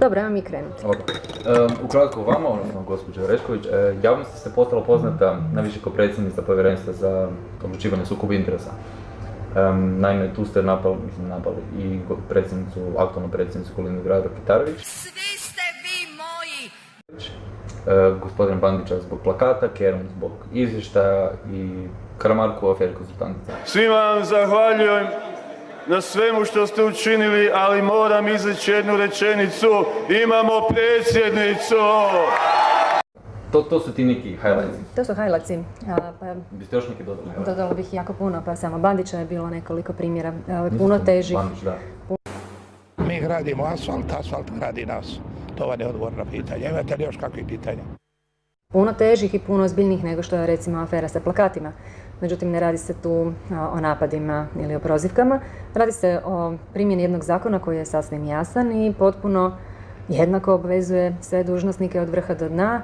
Dobro, ajmo mi krenuti. Ok. Um, ukratko vama, odnosno gospođo Orešković, e, javnosti ste postala poznata najviše kao predsjednica povjerenstva za odlučivanje sukoba interesa. Em, naime, tu ste napali, mislim, napali i predsjednicu, aktualnu predsjednicu Kolinu Grada Kitarović, Svi ste vi moji! e, gospodina Bandića zbog plakata, Kerom zbog izvještaja i Karamarku afer konsultantica. Svima vam zahvaljujem na svemu što ste učinili, ali moram izreći jednu rečenicu. Imamo predsjednicu! To, to su ti neki highlights. To su highlightsi. A, pa Biste još neki dodali? dodala bih jako puno, pa samo Bandića je bilo nekoliko primjera, a, puno težih. Bandić, da. Mi gradimo asfalt, asfalt gradi nas. To vam je odgovor na pitanje. Imate li još kakvih pitanja? puno težih i puno ozbiljnijih nego što je recimo afera sa plakatima. Međutim, ne radi se tu o napadima ili o prozivkama. Radi se o primjeni jednog zakona koji je sasvim jasan i potpuno jednako obvezuje sve dužnosnike od vrha do dna.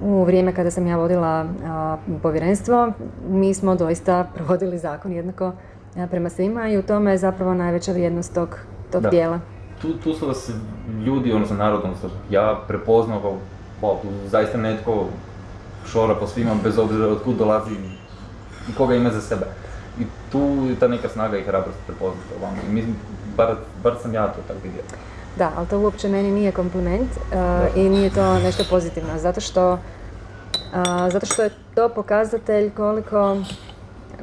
U vrijeme kada sam ja vodila a, povjerenstvo, mi smo doista provodili zakon jednako a, prema svima i u tome je zapravo najveća vrijednost tog, tog Da. dijela. tu, tu su vas ljudi, odnosno narod, odnosno ja prepoznao kao, zaista netko šora po svima, bez obzira od kud dolazi i koga ima za sebe. I tu je ta neka snaga i hrabrost prepoznata u vama. Mislim, bar, bar sam ja to tako vidio. Da, ali to uopće meni nije kompliment uh, i nije to nešto pozitivno, zato što, uh, zato što je to pokazatelj koliko,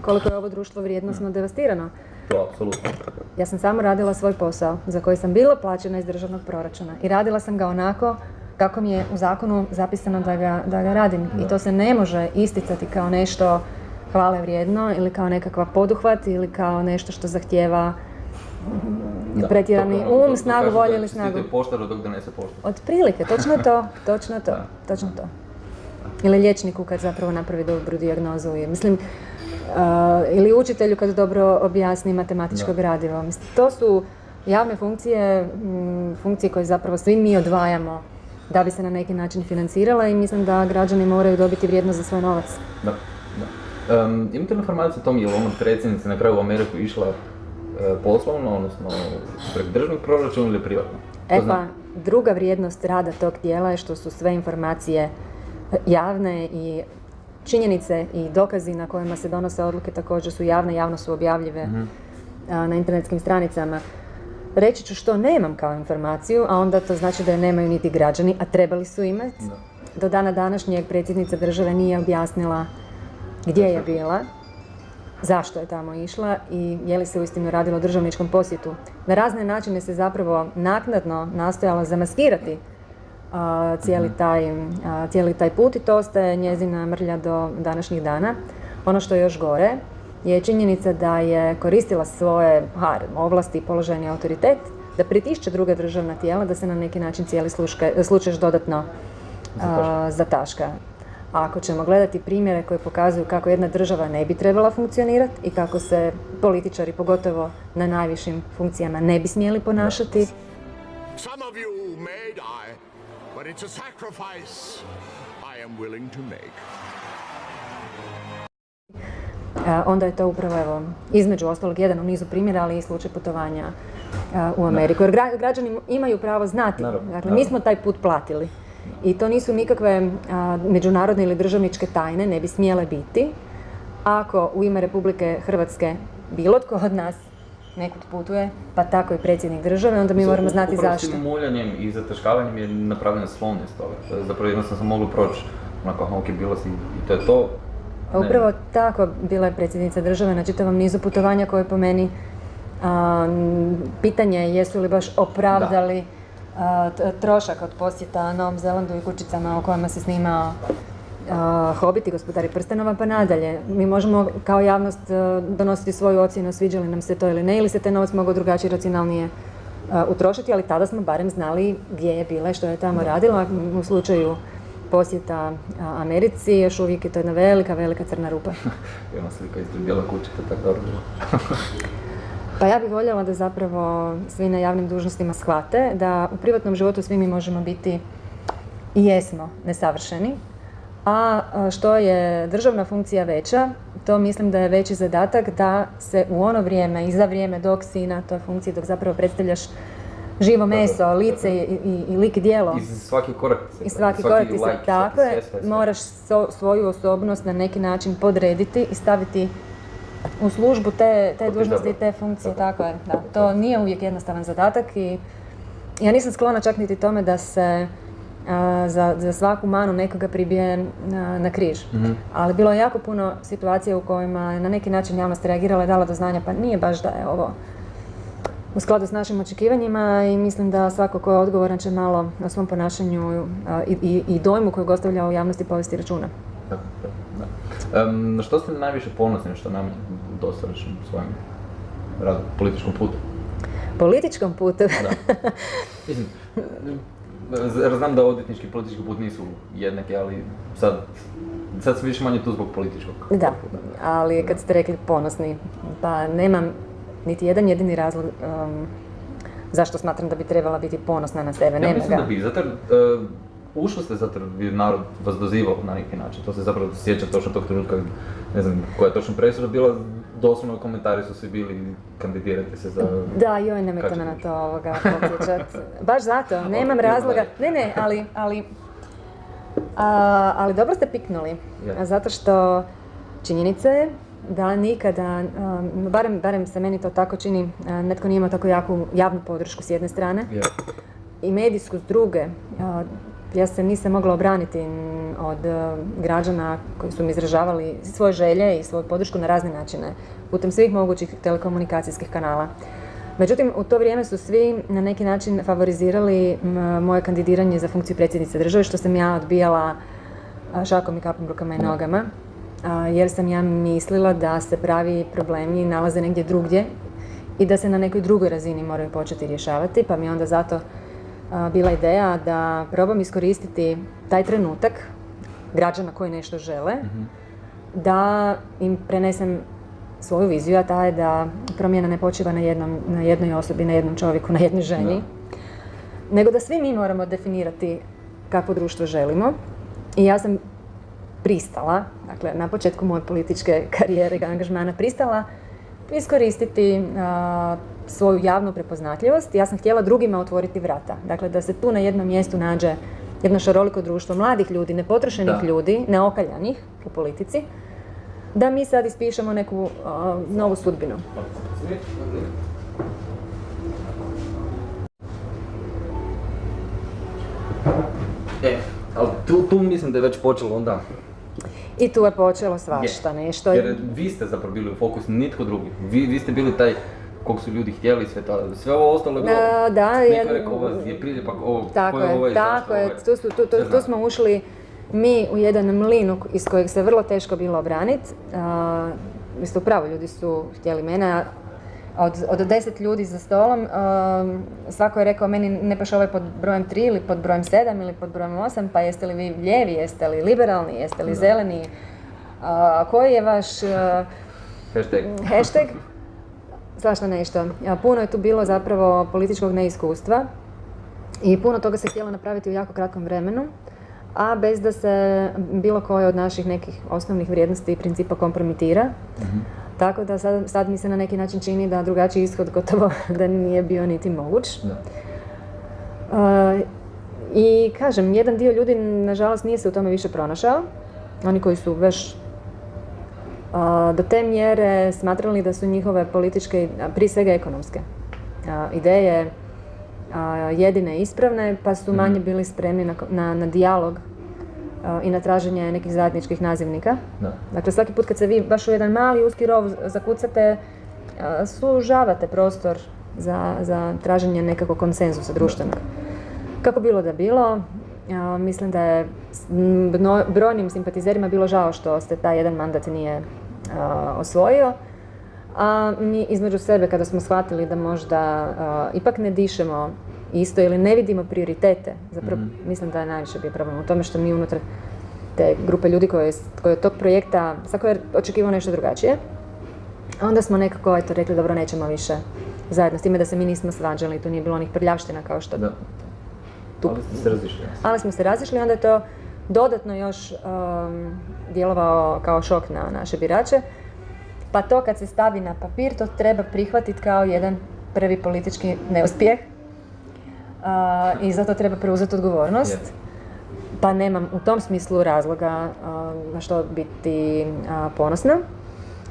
koliko je ovo društvo vrijednosno devastirano. To, apsolutno. Ja sam samo radila svoj posao za koji sam bila plaćena iz državnog proračuna i radila sam ga onako kako mi je u zakonu zapisano da ga, da ga radim. I to se ne može isticati kao nešto hvale vrijedno ili kao nekakva poduhvat ili kao nešto što zahtjeva Da, pretjerani to um, snagu volje ili snagu. poštaru dok donese poštu. Otprilike, točno to, točno to, Da. točno to. Ili liječniku kad zapravo napravi dobru dijagnozu. i Mislim, uh, ili učitelju kad dobro objasni matematičko gradivo. Mislim, to su javne funkcije, mm, funkcije koje zapravo svi mi odvajamo da bi se na neki način financirala i mislim da građani moraju dobiti vrijednost za svoj novac. Da. Um, imate li informaciju o tom je li ona predsjednica na kraju u Ameriku išla e, poslovno, odnosno preko državnog proračuna ili privatno? E pa, druga vrijednost rada tog tijela je što su sve informacije e, javne i činjenice i dokazi na kojima se donose odluke također su javne, javno su objavljive a, na internetskim stranicama. Reći ću što nemam kao informaciju, a onda to znači da je nemaju niti građani, a trebali su imati. Da. Do dana današnjeg predsjednica države nije objasnila gdje je bila, zašto je tamo išla i je li se uistinu radilo o državničkom posjetu. Na razne načine se zapravo naknadno nastojala zamaskirati a, cijeli, taj, a, cijeli taj put i to ostaje njezina mrlja do današnjih dana. Ono što je još gore je činjenica da je koristila svoje ha, ovlasti i položajni autoritet da pritišće druga državna tijela da se na neki način cijeli slučaj dodatno a, zataška. A ako ćemo gledati primjere koji pokazuju kako jedna država ne bi trebala funkcionirati i kako se političari, pogotovo na najvišim funkcijama, ne bi smjeli ponašati, Some of you may die, but it's a sacrifice I am willing to make. a, onda je to upravo, evo, između ostalog, jedan u nizu primjera, ali i slučaj putovanja a, u Ameriku. Jer gra- građani imaju pravo znati. Naravno, Dakle, mi smo taj put platili. I to nisu nikakve a, međunarodne ili državničke tajne, ne bi smjele biti. Ako u ime Republike Hrvatske bilo tko od nas nekud putuje, pa tako i predsjednik države, onda mi moramo znati upravo zašto. tim muljanjem i zataškavanjem je napravljena slovnost toga. Zapravo jednostavno sam moglo proći onako, ok, bila si i to je to. Pa upravo tako bila je predsjednica države na čitavom nizu putovanja koje po meni a, pitanje je jesu li baš opravdali trošak od posjeta Novom Zelandu i kućicama u kojima se snimao a, Hobbit i gospodari prstenova pa nadalje. Mi možemo kao javnost a, donositi svoju ocjenu sviđa li nam se to ili ne ili se taj novac mogao drugačije racionalnije a, utrošiti, ali tada smo barem znali gdje je bila i što je tamo radila. U slučaju posjeta Americi još uvijek je to jedna velika, velika crna rupa. Ima slika iz bijela kućica, tako dobro. Pa ja bih voljela da zapravo svi na javnim dužnostima shvate da u privatnom životu svi mi možemo biti i jesmo nesavršeni, a što je državna funkcija veća, to mislim da je veći zadatak da se u ono vrijeme i za vrijeme dok si na toj funkciji, dok zapravo predstavljaš živo meso, lice i, i, i lik i djelo. I svaki korak ti se I svaki korak ti se like, tako svaki je, moraš so- svoju osobnost na neki način podrediti i staviti u službu te, te dužnosti i te funkcije, tako je, da. To nije uvijek jednostavan zadatak i ja nisam sklona čak niti tome da se a, za, za svaku manu nekoga pribije na, na križ. Mhm. Ali bilo je jako puno situacija u kojima je na neki način javnost reagirala i dala do znanja pa nije baš da je ovo u skladu s našim očekivanjima i mislim da svako ko je odgovoran će malo o svom ponašanju a, i, i, i dojmu kojeg ostavlja u javnosti povesti računa. Na što ste najviše ponosni što nam u dosadašnjem svojem radu, političkom putu? Političkom putu, Da. Mislim, znam da odvjetnički i politički put nisu jednaki, ali sad, sad sam više manje tu zbog političkog. da, ali kad ste rekli ponosni, pa nemam niti jedan jedini razlog um, zašto smatram da bi trebala biti ponosna na sebe, Ja nema mislim ga. da bi, zato e, ušli ste zato jer je narod vas dozivao na neki način, to se zapravo sjeća točno tog trenutka, ne znam koja je točno presuda bila, doslovno komentari su svi bili kandidirajte se za... Da, joj, nemojte me na to ovoga podsjećat. Baš zato, nemam razloga. Ne, ne, ali, ali, a, ali dobro ste piknuli. Je. A Zato što činjenica je da nikada, um, barem, barem se meni to tako čini, netko nije imao tako jaku javnu podršku s jedne strane Je. i medijsku s druge. Ja se nisam mogla obraniti od e, građana koji su mi izražavali svoje želje i svoju podršku na razne načine, putem svih mogućih telekomunikacijskih kanala. Međutim, u to vrijeme su svi na neki način favorizirali moje kandidiranje za funkciju predsjednice države, što sam ja odbijala a, šakom i kapom rukama i nogama, jer sam ja mislila da se pravi problemi nalaze negdje drugdje i da se na nekoj drugoj razini moraju početi rješavati, pa mi onda zato bila ideja da probam iskoristiti taj trenutak građana koji nešto žele, da im prenesem svoju viziju, a ta je da promjena ne počiva na, jednom, na jednoj osobi, na jednom čovjeku, na jednoj ženi, nego da svi mi moramo definirati kakvo društvo želimo. I ja sam pristala, dakle na početku moje političke karijere i angažmana pristala iskoristiti a, svoju javnu prepoznatljivost. Ja sam htjela drugima otvoriti vrata. Dakle, da se tu na jednom mjestu nađe jedno šaroliko društvo mladih ljudi, nepotrošenih Da. ljudi, neokaljanih u politici, da mi sad ispišemo neku a, novu sudbinu. E, ali tu, tu mislim da je već počelo onda. I tu je počelo svašta nešto. Jer vi ste zapravo bili u fokusu, nitko drugi. Vi, vi ste bili taj kog su ljudi htjeli, sve, to, sve ovo ostalo je bilo... A, da, Neko rekao, ovo je priljepak, ovo, Tako ko je je, ovaj, tako zašto je. ovaj? Tu, su, tu, tu, tu smo ušli mi u jedan mlin iz kojeg se vrlo teško bilo obraniti. Vi ste upravo, ljudi su htjeli mene. Od, od deset ljudi za stolom, a, svako je rekao meni ne paš ovaj pod brojem 3 ili pod brojem 7 ili pod brojem 8, pa jeste li vi lijevi, jeste li liberalni, jeste li zeleni, a, koji je vaš Hashtag. hashtag, svašta nešto. Puno je tu bilo zapravo političkog neiskustva i puno toga se htjelo napraviti u jako kratkom vremenu, a bez da se bilo koje od naših nekih osnovnih vrijednosti i principa kompromitira. Tako da sad, sad mi se na neki način čini da drugačiji ishod gotovo da nije bio niti moguć. Da. Uh, I kažem, jedan dio ljudi nažalost nije se u tome više pronašao. Oni koji su već do te mjere smatrali da su njihove političke, prije svega ekonomske, ideje jedine ispravne, pa su manje bili spremni na, na, na dijalog i na traženje nekih zajedničkih nazivnika. Da. Dakle, svaki put kad se vi baš u jedan mali uski rov zakucate, sužavate prostor za, za traženje nekakvog konsenzusa društvenog. Kako bilo da bilo, mislim da je brojnim simpatizerima bilo žao što se taj jedan mandat nije osvojio. A mi između sebe kada smo shvatili da možda ipak ne dišemo isto ili ne vidimo prioritete, zapravo mislim da je najviše bio problem u tome što mi unutar te grupe ljudi koje, koje od tog projekta, svako je očekivao nešto drugačije. Onda smo nekako eto, rekli dobro nećemo više zajedno s time da se mi nismo svađali, tu nije bilo onih prljavština kao što Da. Tu- Ali ste se razišli. ali smo se razišli onda je to dodatno još um, djelovao kao šok na naše birače. Pa to kad se stavi na papir, to treba prihvatiti kao jedan prvi politički neuspjeh. a, i zato treba preuzeti odgovornost. Pa nemam u tom smislu razloga a, na što biti a, ponosna.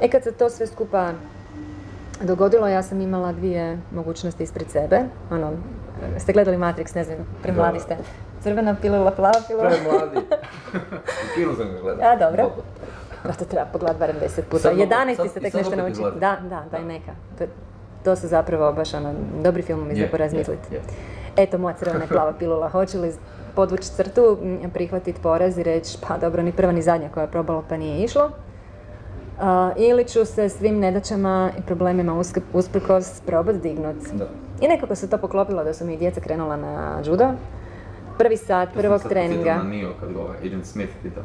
E kad se to sve skupa dogodilo, ja sam imala dvije mogućnosti ispred sebe. Ono, ste gledali Matrix, ne znam, premladi ste. Crvena pilula, plava pilula. Premladi. U kinu sam ga gledao. A, dobro. Dobro. Da, to treba pogledati barem deset puta. Sad mogu- 11 sad- se tek nešto nauči. Da, da, daj Da. neka. To, to su zapravo baš ono, dobri filmovi za Je, porazmisliti. je, je. Eto, moja crvena i plava pilula. Hoće li podvući crtu, prihvatiti poraz i reći, pa dobro, ni prva ni zadnja koja je probala pa nije išlo. A, ili ću se svim nedaćama i problemima usprkos probat dignut. Da. I nekako se to poklopilo da su mi djeca krenula na judo. Prvi sat prvog Sad treninga. podsjetim na Neo kad ga ovaj Agent Smith pitao.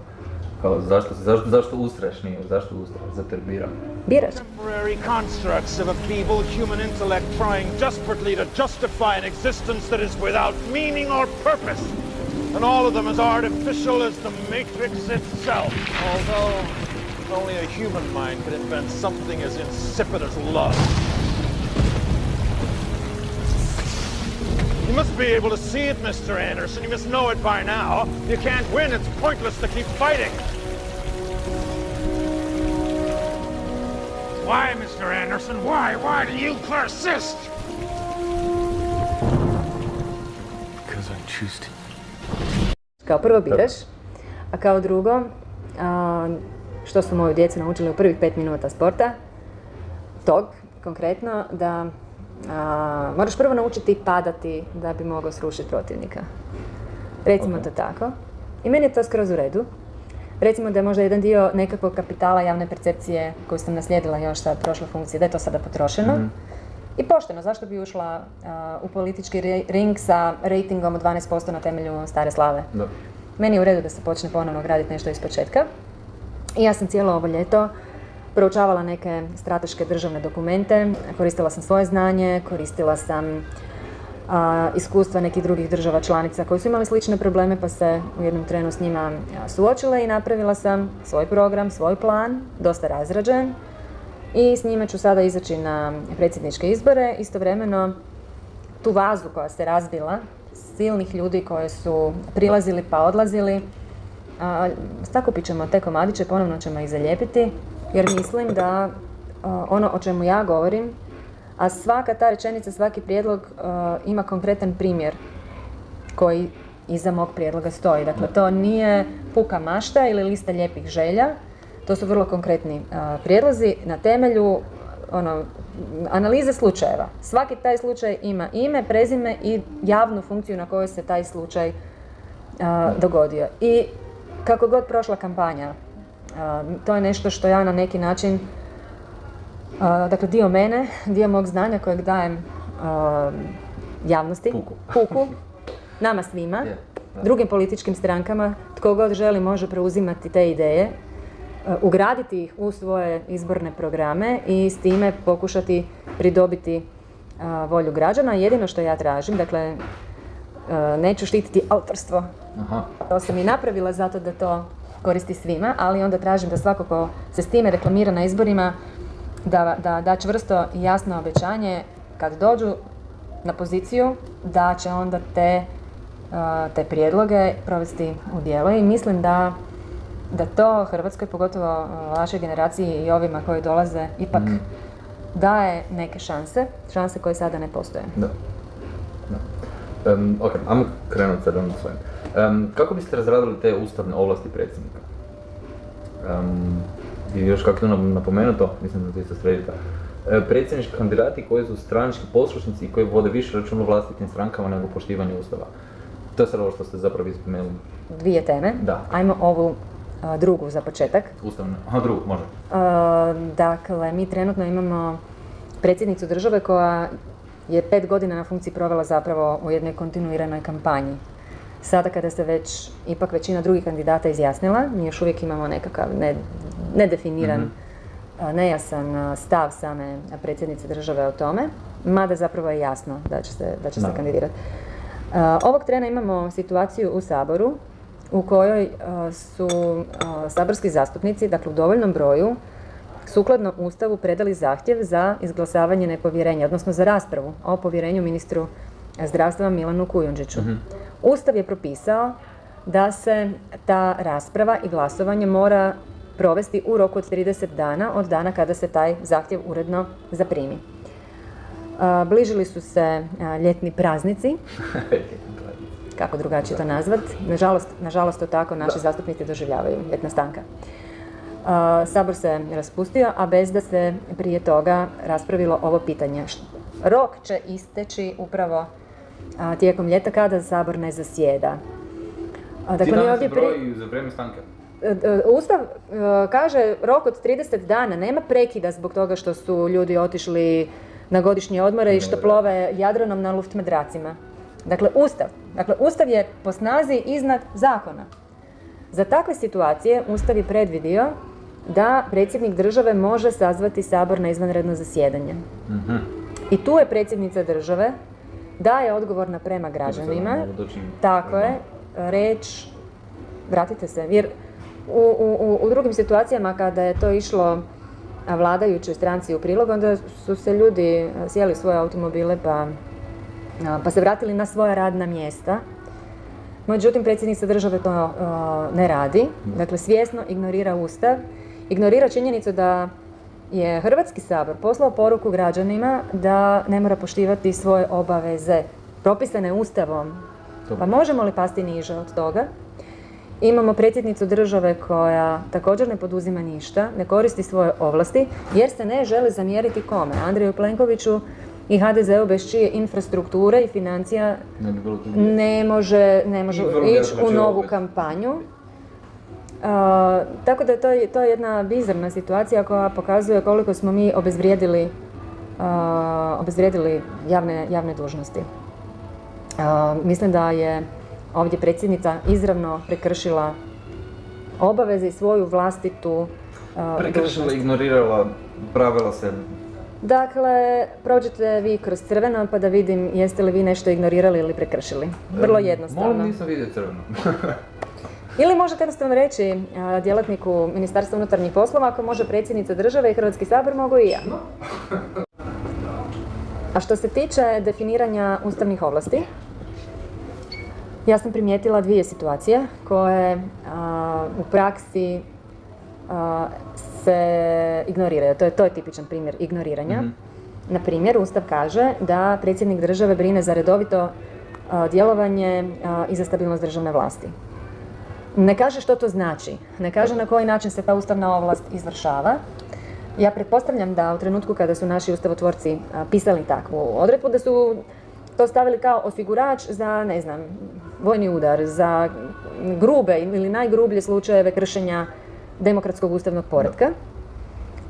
Kao, zašto, zašto, zašto ustraješ Neo? Zašto ustraješ? Zato jer biram. Biraš. temporary constructs of a feeble human intellect trying desperately to justify an existence that is without meaning or purpose. And all of them as artificial as the Matrix itself. Although only a human mind could invent something as insipid as love. You must be able to see it, Mr. Anderson. You must know it by now. You can't win. It's pointless to keep fighting. Why, Mr. Anderson? Why? Why do you persist? Because I choose to. Kao prvo biraš, a kao drugo, a, što su moju djecu naučili u prvih pet minuta sporta, tog konkretno, da a, moraš prvo naučiti padati da bi mogao srušiti protivnika. Recimo Ok. to tako. I meni je to skroz u redu. Recimo da je možda jedan dio nekakvog kapitala javne percepcije koju sam naslijedila još sa prošle funkcije, da je to sada potrošeno. I pošteno, zašto bi ušla a, u politički ri- ring sa rejtingom od 12% na temelju stare slave? Da. Meni je u redu da se počne ponovno graditi nešto iz početka. I ja sam cijelo ovo ljeto proučavala neke strateške državne dokumente, koristila sam svoje znanje, koristila sam a, iskustva nekih drugih država članica koji su imali slične probleme pa se u jednom trenu s njima suočila i napravila sam svoj program, svoj plan, dosta razrađen. I s njime ću sada izaći na predsjedničke izbore. Istovremeno tu vazu koja se razbila, silnih ljudi koji su prilazili pa odlazili, a, sakupit ćemo te komadiće, ponovno ćemo ih zalijepiti, jer mislim da ono o čemu ja govorim, a svaka ta rečenica, svaki prijedlog ima konkretan primjer koji iza mog prijedloga stoji. Dakle, to nije puka mašta ili lista lijepih želja, to su vrlo konkretni prijedlozi na temelju ono, analize slučajeva. Svaki taj slučaj ima ime, prezime i javnu funkciju na kojoj se taj slučaj a, dogodio. I kako god prošla kampanja, to je nešto što ja na neki način, a, dakle dio mene, dio mog znanja kojeg dajem a, javnosti, Puku. puku, nama svima, drugim političkim strankama, tko god želi može preuzimati te ideje, ugraditi ih u svoje izborne programe i s time pokušati pridobiti volju građana. Jedino što ja tražim, dakle, neću štititi autorstvo, Aha. to sam i napravila zato da to koristi svima, ali onda tražim da svako ko se s time reklamira na izborima, da, da, da čvrsto i jasno obećanje kad dođu na poziciju, da će onda te, te prijedloge provesti u djelo i mislim da, da to Hrvatskoj, pogotovo vašoj generaciji i ovima koji dolaze, ipak daje neke šanse, šanse koje sada ne postoje. Da. da. Em, ok, ajmo krenuti sad ono svojim. Em, kako biste razradili te ustavne ovlasti predsjednika? Em, I još kako je to napomenuto, mislim da to isto sredite. E, predsjednički kandidati koji su stranački poslušnici i koji vode više računa vlastitim strankama nego poštivanje ustava. To je sad ovo što ste zapravo ispomenuli. Dvije teme. Da. Ajmo ovu uh, drugu za početak. Ustavne, aha drugu, može. Uh, dakle, mi trenutno imamo predsjednicu države koja je pet godina na funkciji provela zapravo u jednoj kontinuiranoj kampanji. Sada kada se već ipak većina drugih kandidata izjasnila, mi još uvijek imamo nekakav ne- nedefiniran, a, nejasan stav same predsjednice države o tome, mada zapravo je jasno da će se, da će se kandidirati. Ovog trena imamo situaciju u Saboru u kojoj su saborski zastupnici, dakle u dovoljnom broju, sukladno Ustavu predali zahtjev za izglasavanje nepovjerenja, odnosno za raspravu o povjerenju ministru zdravstva Milanu Kujundžiću. Ustav je propisao da se ta rasprava i glasovanje mora provesti u roku od 30 dana od dana kada se taj zahtjev uredno zaprimi. Bližili su se ljetni praznici, kako drugačije to nazvat. Nažalost, nažalost to tako naši zastupnici doživljavaju, ljetna stanka. Sabor se raspustio, a bez da se prije toga raspravilo ovo pitanje. Rok će isteći upravo a, tijekom ljeta kada Sabor ne zasjeda. A, Dakle, mi ovdje pri- za vrijeme stanke. E, e, Ustav e, kaže rok od 30 dana, nema prekida zbog toga što su ljudi otišli na godišnje odmore i što plove Jadranom na luftmedracima. Dakle, Ustav. Dakle, Ustav je po snazi iznad zakona. Za takve situacije Ustav je predvidio da predsjednik države može sazvati sabor na izvanredno zasjedanje. I tu je predsjednica države daje odgovorna prema građanima. Tako je, reč, vratite se, jer u, u, u- drugim situacijama kada je to išlo vladajućoj stranci u prilog, onda su se ljudi sjeli svoje automobile pa, pa se vratili na svoja radna mjesta. Međutim, predsjednica države to ne radi, dakle svjesno ignorira Ustav, ignorira činjenicu da je Hrvatski sabor poslao poruku građanima da ne mora poštivati svoje obaveze propisane Ustavom. Pa možemo li pasti niže od toga? Imamo predsjednicu države koja također ne poduzima ništa, ne koristi svoje ovlasti jer se ne želi zamjeriti kome? Andreju Plenkoviću i HDZ-u bez čije infrastrukture i financija Ne može, ne može ići u novu kampanju. Tako da je to, to je jedna bizarna situacija koja pokazuje koliko smo mi obezvrijedili, a, obezvrijedili javne, javne dužnosti. A, mislim da je ovdje predsjednica izravno prekršila obaveze i svoju vlastitu Prekršila, ignorirala, pravila se. Dakle, prođete vi kroz crveno pa da vidim jeste li vi nešto ignorirali ili prekršili. Vrlo jednostavno. Molim, nisam vidio crveno. Ili možete jednostavno reći a, djelatniku Ministarstva unutarnjih poslova ako može predsjednica države i Hrvatski sabor mogu i ja. A što se tiče definiranja ustavnih ovlasti, ja sam primijetila dvije situacije koje a, u praksi a, se ignoriraju. To je, to je tipičan primjer ignoriranja. Na primjer, Ustav kaže da predsjednik države brine za redovito a, djelovanje i za stabilnost državne vlasti. Ne kaže što to znači, ne kaže na koji način se ta ustavna ovlast izvršava. Ja pretpostavljam da u trenutku kada su naši ustavotvorci pisali takvu odredbu, da su to stavili kao osigurač za, ne znam, vojni udar, za grube ili najgrublje slučajeve kršenja demokratskog ustavnog poretka.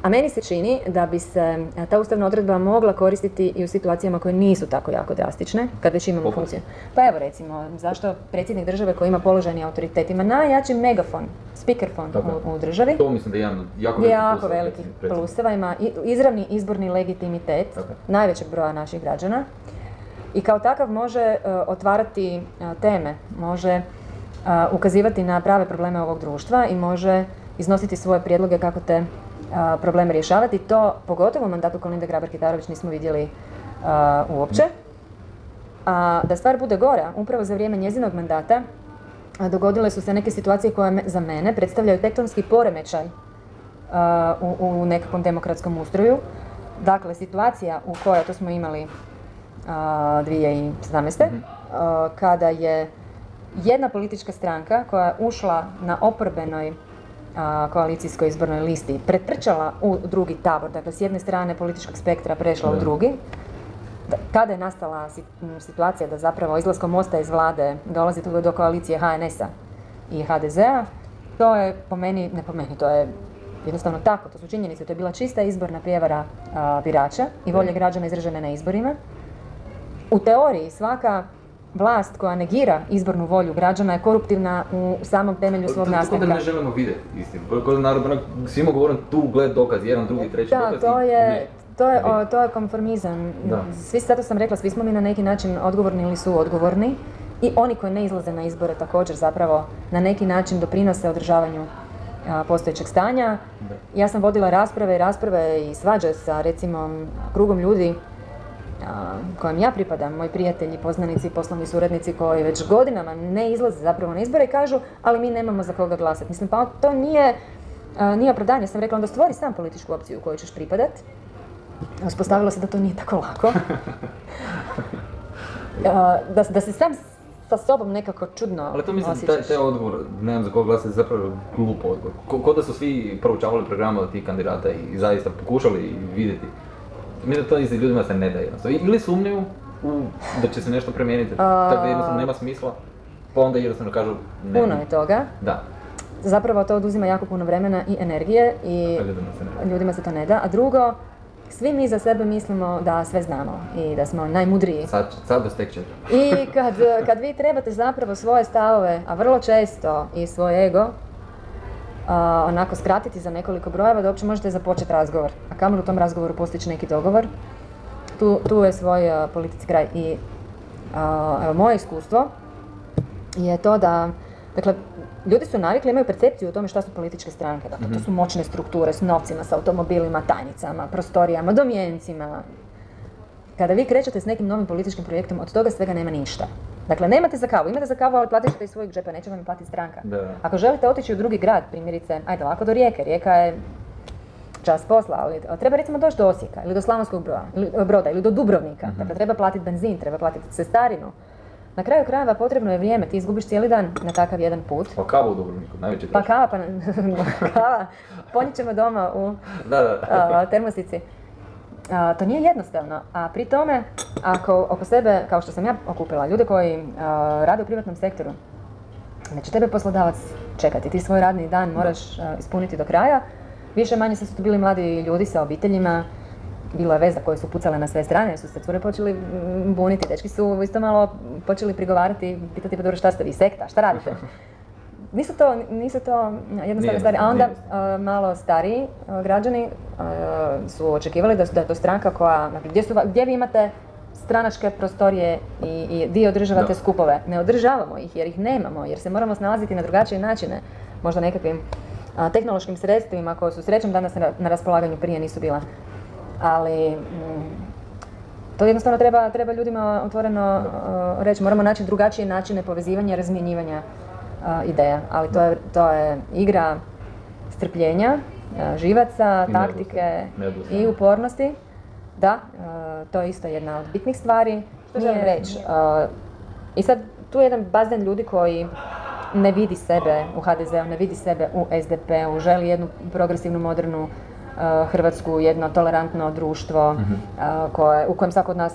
A meni se čini da bi se a, ta ustavna odredba mogla koristiti i u situacijama koje nisu tako jako drastične, kad već imamo funkciju. Pa evo recimo, zašto predsjednik države koji ima položajni autoritet ima najjači megafon, speakerfon u, u državi, To mislim da je jedan jako jako velikih pluseva, ima izravni izborni legitimitet najvećeg broja naših građana. I kao takav može e, otvarati e, teme, može e, ukazivati na prave probleme ovog društva i može iznositi svoje prijedloge kako te e, probleme rješavati. To pogotovo u mandatu Kolinde Grabar-Kitarović nismo vidjeli uopće. A da stvar bude gora, upravo za vrijeme njezinog mandata dogodile su se neke situacije koje za mene predstavljaju tektonski poremećaj u, u nekakvom demokratskom ustroju. Dakle, situacija u kojoj, to smo imali a, 2017. a, kada je jedna politička stranka koja je ušla na oporbenoj koalicijskoj izbornoj listi pretrčala u drugi tabor, dakle s jedne strane političkog spektra prešla u drugi, da- kada je nastala situacija da zapravo izlaskom Mosta iz vlade dolazi do, do koalicije HNS-a i HDZ-a, to je po meni, ne po meni, to je jednostavno tako, to su činjenice, to je bila čista izborna prijevara birača i volje građana izražene na izborima. U teoriji svaka vlast koja negira izbornu volju građana je koruptivna u samom temelju svog To- Tako da nastanka. ne želimo vidjeti istinu. Kao da svima govorim tu gled dokaz, jedan, drugi, treći Da, dokaz. to je, ne. to je, o, to je konformizam. Da. Svi, zato sam rekla, svi smo mi na neki način odgovorni ili su odgovorni. I oni koji ne izlaze na izbore također zapravo na neki način doprinose održavanju a, postojećeg stanja. Ja sam vodila rasprave i rasprave i svađe sa recimo krugom ljudi kojem ja pripadam, moji prijatelji, poznanici, poslovni suradnici koji već godinama ne izlaze zapravo na izbore i kažu ali mi nemamo za koga glasati. Mislim, pa to nije, nije opravdanje. Sam rekla onda stvori sam političku opciju u kojoj ćeš pripadat. Uspostavilo se da to nije tako lako. Da, da se sam sa sobom nekako čudno Ali to mislim, taj, taj odgovor, nemam za koga glasati, zapravo glup odgovor. Ko, ko da su svi proučavali programe od tih kandidata i zaista pokušali vidjeti. Mislim da to iza ljudima se ne da jednostavno. Ili sumnjaju u, da će se nešto promijeniti, tako da jednostavno nema smisla, pa onda jednostavno kažu ne. Puno je toga. Da, Zapravo to oduzima jako puno vremena i energije i ljudima se ne da. ljudima se to ne da. A drugo, svi mi za sebe mislimo da sve znamo i da smo najmudriji. Sad, sad bez tek. I kad, kad vi trebate zapravo svoje stavove, a vrlo često i svoj ego, onako skratiti za nekoliko brojeva da uopće možete započeti razgovor. A kamoli u tom razgovoru postići neki dogovor. Tu, tu je svoj politici kraj. I evo, moje iskustvo je to da, dakle, ljudi su navikli, imaju percepciju o tome šta su političke stranke. Dakle, to su moćne strukture s novcima, s automobilima, tajnicama, prostorijama, domjencima, kada vi krećete s nekim novim političkim projektom, od toga svega nema ništa. Dakle, nemate za kavu, imate za kavu, ali platit ćete iz svojeg džepa, neće vam platiti stranka. Da. Ako želite otići u drugi grad, primjerice, ajde lako do Rijeke, Rijeka je čas posla, ali treba recimo doći do Osijeka ili do Slavonskog broda ili, broda ili do Dubrovnika. Dakle, treba platiti benzin, treba platiti cestarinu. Na kraju krajeva potrebno je vrijeme, ti izgubiš cijeli dan na takav jedan put. Pa kava u Dubrovniku, najveći Pa kava, pa kava, ponijet ćemo doma u Da, da. a, termosici. A, to nije jednostavno, a pri tome, ako oko sebe, kao što sam ja okupila, ljude koji a, rade u privatnom sektoru, neće tebe poslodavac čekati, ti svoj radni dan moraš a, ispuniti do kraja. Više manje su tu bili mladi ljudi sa obiteljima, bilo je veza koje su pucale na sve strane, jer su se cure počeli buniti, dečki su isto malo počeli prigovarati, pitati pa dobro šta ste vi, sekta, šta radite? Nisu to, nisu to jednostavne Nije, stvari, a onda a, malo stariji a, građani a, su očekivali da, su- da je to stranka koja, gdje, su, gdje vi imate stranačke prostorije i, i vi održavate Da. skupove. Ne održavamo ih jer ih nemamo, jer se moramo snalaziti na drugačije načine, možda nekakvim a, tehnološkim sredstvima koje su srećom danas na, na raspolaganju prije nisu bila. Ali mm, to jednostavno treba, treba ljudima otvoreno uh, reći, moramo naći drugačije načine povezivanja, razmjenjivanja uh, ideja, ali to je, to je igra strpljenja, uh, živaca, I taktike i upornosti. Da, uh, to je isto jedna od bitnih stvari. Što želim reći? Uh, I sad, tu je jedan bazen ljudi koji ne vidi sebe u HDZ-u, ne vidi sebe u SDP-u, želi jednu progresivnu, modernu uh, Hrvatsku, jedno tolerantno društvo uh, koje, u kojem svako od nas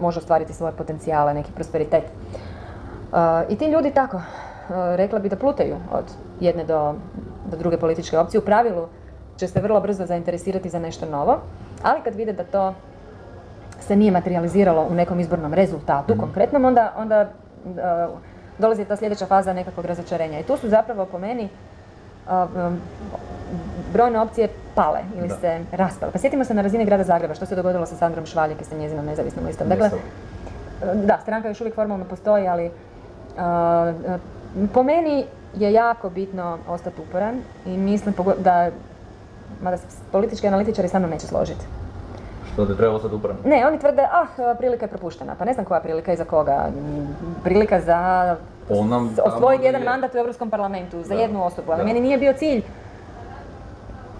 može ostvariti svoje potencijale, neki prosperitet. Uh, I ti ljudi tako, rekla bi da plutaju od jedne do, do druge političke opcije. U pravilu će se vrlo brzo zainteresirati za nešto novo, ali kad vide da to se nije materializiralo u nekom izbornom rezultatu konkretnom, onda, onda uh, dolazi ta sljedeća faza nekakvog razočarenja. I tu su zapravo po meni uh, um, brojne opcije pale ili Da. se raspale. Pa sjetimo se na razini grada Zagreba što se dogodilo sa Sandrom Švaljek i sa njezinom nezavisnom listom. Dakle, da, stranka još uvijek formalno postoji, ali uh, po meni je jako bitno ostati uporan i mislim da, mada politički analitičari sa mnom neće složiti. Što da treba ostati upravno. Ne, oni tvrde, ah, prilika je propuštena. Pa ne znam koja prilika i za koga. Prilika za osvojiti jedan je- mandat u Europskom parlamentu za Da, jednu osobu. Ali da. meni nije bio cilj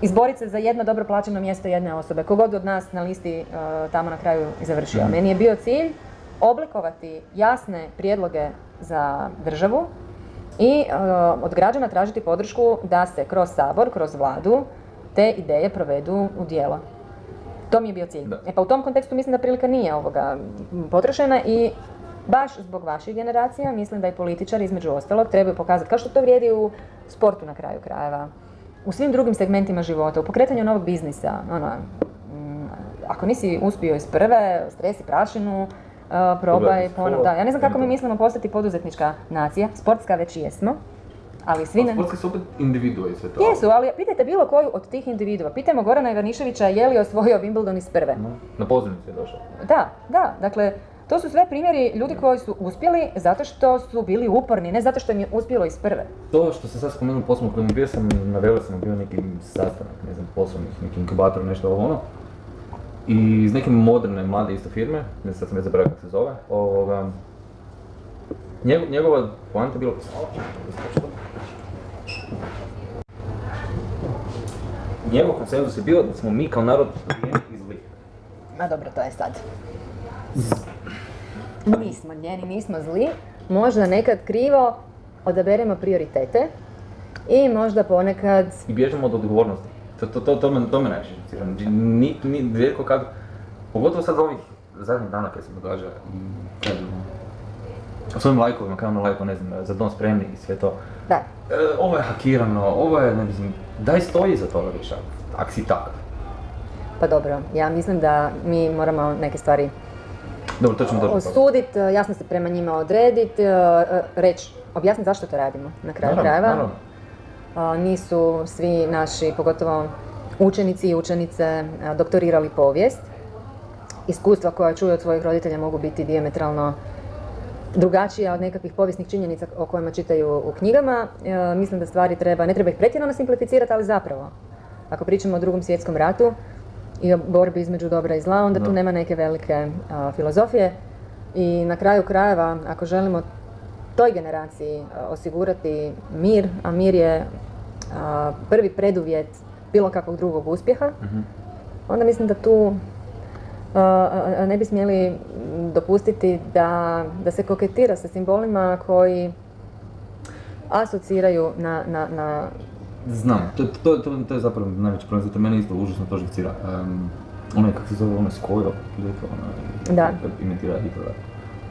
izboriti se za jedno dobro plaćeno mjesto jedne osobe. Kogod od nas na listi uh, tamo na kraju i završio. Mhm. Meni je bio cilj oblikovati jasne prijedloge za državu i uh, od građana tražiti podršku da se kroz sabor, kroz vladu te ideje provedu u djelo. To mi je bio cilj. Da. E pa u tom kontekstu mislim da prilika nije ovoga potrošena i baš zbog vaših generacija mislim da i političari između ostalog trebaju pokazati, kao što to vrijedi u sportu na kraju krajeva, u svim drugim segmentima života, u pokretanju novog biznisa, ono, ako nisi uspio iz prve, stresi prašinu, uh, probaj ponovno. Da, ja ne znam kako mi mislimo postati poduzetnička nacija, sportska već jesmo, ali svi ne... Sportski su opet individua i sve to. Jesu, ali pitajte bilo koju od tih individua. Pitajmo Gorana Ivaniševića je li osvojio Wimbledon iz prve. No, Na pozivnicu je došao. Da, da, dakle, to su sve primjeri ljudi koji su uspjeli zato što su bili uporni, ne zato što im je uspjelo iz prve. To što sam sad spomenuo poslovnu klimu, bio sam na Velesama, bio neki sastanak, ne znam, poslovnih, neki inkubator, nešto ovo ono. I iz neke moderne mlade isto firme, ne sad sam je zaboravio kako se zove, ovoga, njegov, njegova poanta je bila... Njegov konsenzus je bio da smo mi kao narod lijeni i zli. Ma dobro, to je sad. Nismo ljeni, nismo zli. Možda nekad krivo odaberemo prioritete i možda ponekad I bježimo od odgovornosti. To, to, to, to, me, to me najviše. Znači, ni, ni, rijetko kad, pogotovo sad ovih zadnjih dana kad se događa kad, o svojim lajkovima, kao ono lajko, ne znam, za dom spremni i sve to. da, E, ovo je hakirano, ovo je, ne znam, daj stoji za toga više, ak si takav. pa dobro. Ja mislim da mi moramo neke stvari Dobro, to ćemo doći do toga. osuditi, jasno se prema njima odrediti, reći, objasniti zašto to radimo na kraju Naravno, krajeva. Nisu svi naši, pogotovo učenici i učenice, doktorirali povijest. Iskustva koja čuju od svojih roditelja mogu biti diametralno drugačija od nekakvih povijesnih činjenica o kojima čitaju u knjigama. E, mislim da stvari treba, ne treba ih pretjerano simplificirati, ali zapravo. Ako pričamo o drugom svjetskom ratu i o borbi između dobra i zla, onda tu nema neke velike a, filozofije. I na kraju krajeva, ako želimo toj generaciji osigurati mir, a mir je prvi preduvjet bilo kakvog drugog uspjeha, onda mislim da tu ne bi smjeli dopustiti da, da se koketira sa simbolima koji asociraju na, na, na Znam, to, to, to, to je zapravo najveći problem, zato mene isto užasno to živcira. Um, ono je, kako se zove, ono Skojo, ili to ono, Da. kad imitira Hitlera.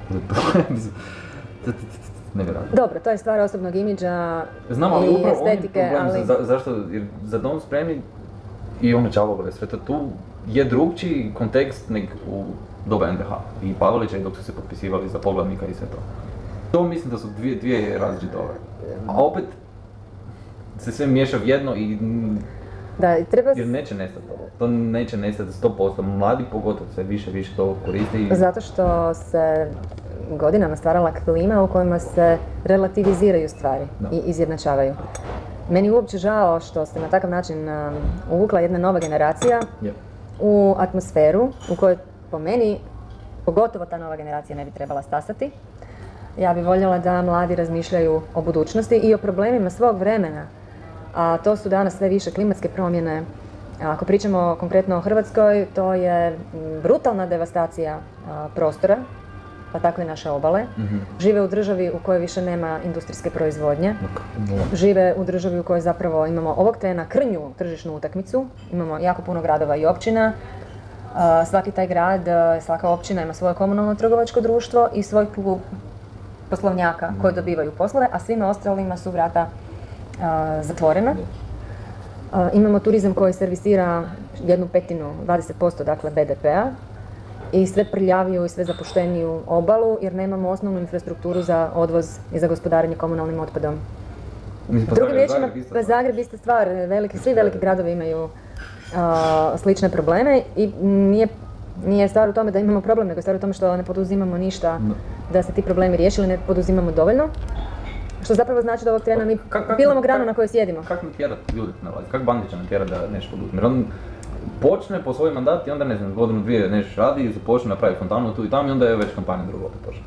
Nevjerojatno. Dobro, to je stvar osobnog imidža Znam, ali i upravo on je estetike, problem, ali... za, zašto, jer za dom spremni i ono Čavogove, sve to tu je drugčiji kontekst nek u doba NDH i Pavelića i dok su se potpisivali za poglavnika i sve to. To mislim da su dvije, dvije različite ove. A opet se sve miješa u jedno i Da, i treba... jer neće nestati to. To neće nestati 100%. Mladi pogotovo sve više više to koriste i Zato što se godinama stvarala klima u kojima se relativiziraju stvari Da. i izjednačavaju. Meni uopće žao što se na takav način um, uvukla jedna nova generacija je. u atmosferu u kojoj po meni, pogotovo ta nova generacija ne bi trebala stasati. Ja bi voljela da mladi razmišljaju o budućnosti i o problemima svog vremena. A to su danas sve više klimatske promjene. A Ako pričamo konkretno o Hrvatskoj, to je brutalna devastacija a, prostora, pa tako i naše obale. Mhm. Žive u državi u kojoj više nema industrijske proizvodnje nula. žive u državi u kojoj zapravo imamo ovog trena krnju tržišnu utakmicu, imamo jako puno gradova i općina, svaki taj grad, svaka općina ima svoje komunalno trgovačko društvo i svoj klub poslovnjaka koji dobivaju poslove, a svima ostalima su vrata zatvorena. Imamo turizam koji servisira jednu petinu, 20% dakle BDP-a i sve prljaviju i sve zapušteniju obalu jer nemamo osnovnu infrastrukturu za odvoz i za gospodarenje komunalnim otpadom. Mislim, pa Drugim riječima, Zagreb isto pa ista stvar, veliki, svi veliki gradovi imaju a, slične probleme i nije, nije stvar u tome da imamo problem, nego je stvar u tome što ne poduzimamo ništa Da. da se ti problemi riješili, ne poduzimamo dovoljno. Što zapravo znači da ovog trena mi Kak- kak- pilamo granu na kojoj sjedimo. Kako natjerat ljudi? Kako Bandića natjerat da nešto poduzme? Počne po svoj mandat i onda ne znam, godinu dvije nešto radi i započne napravi fontanu tu i tamo i onda je već kampanja drugo opet počne.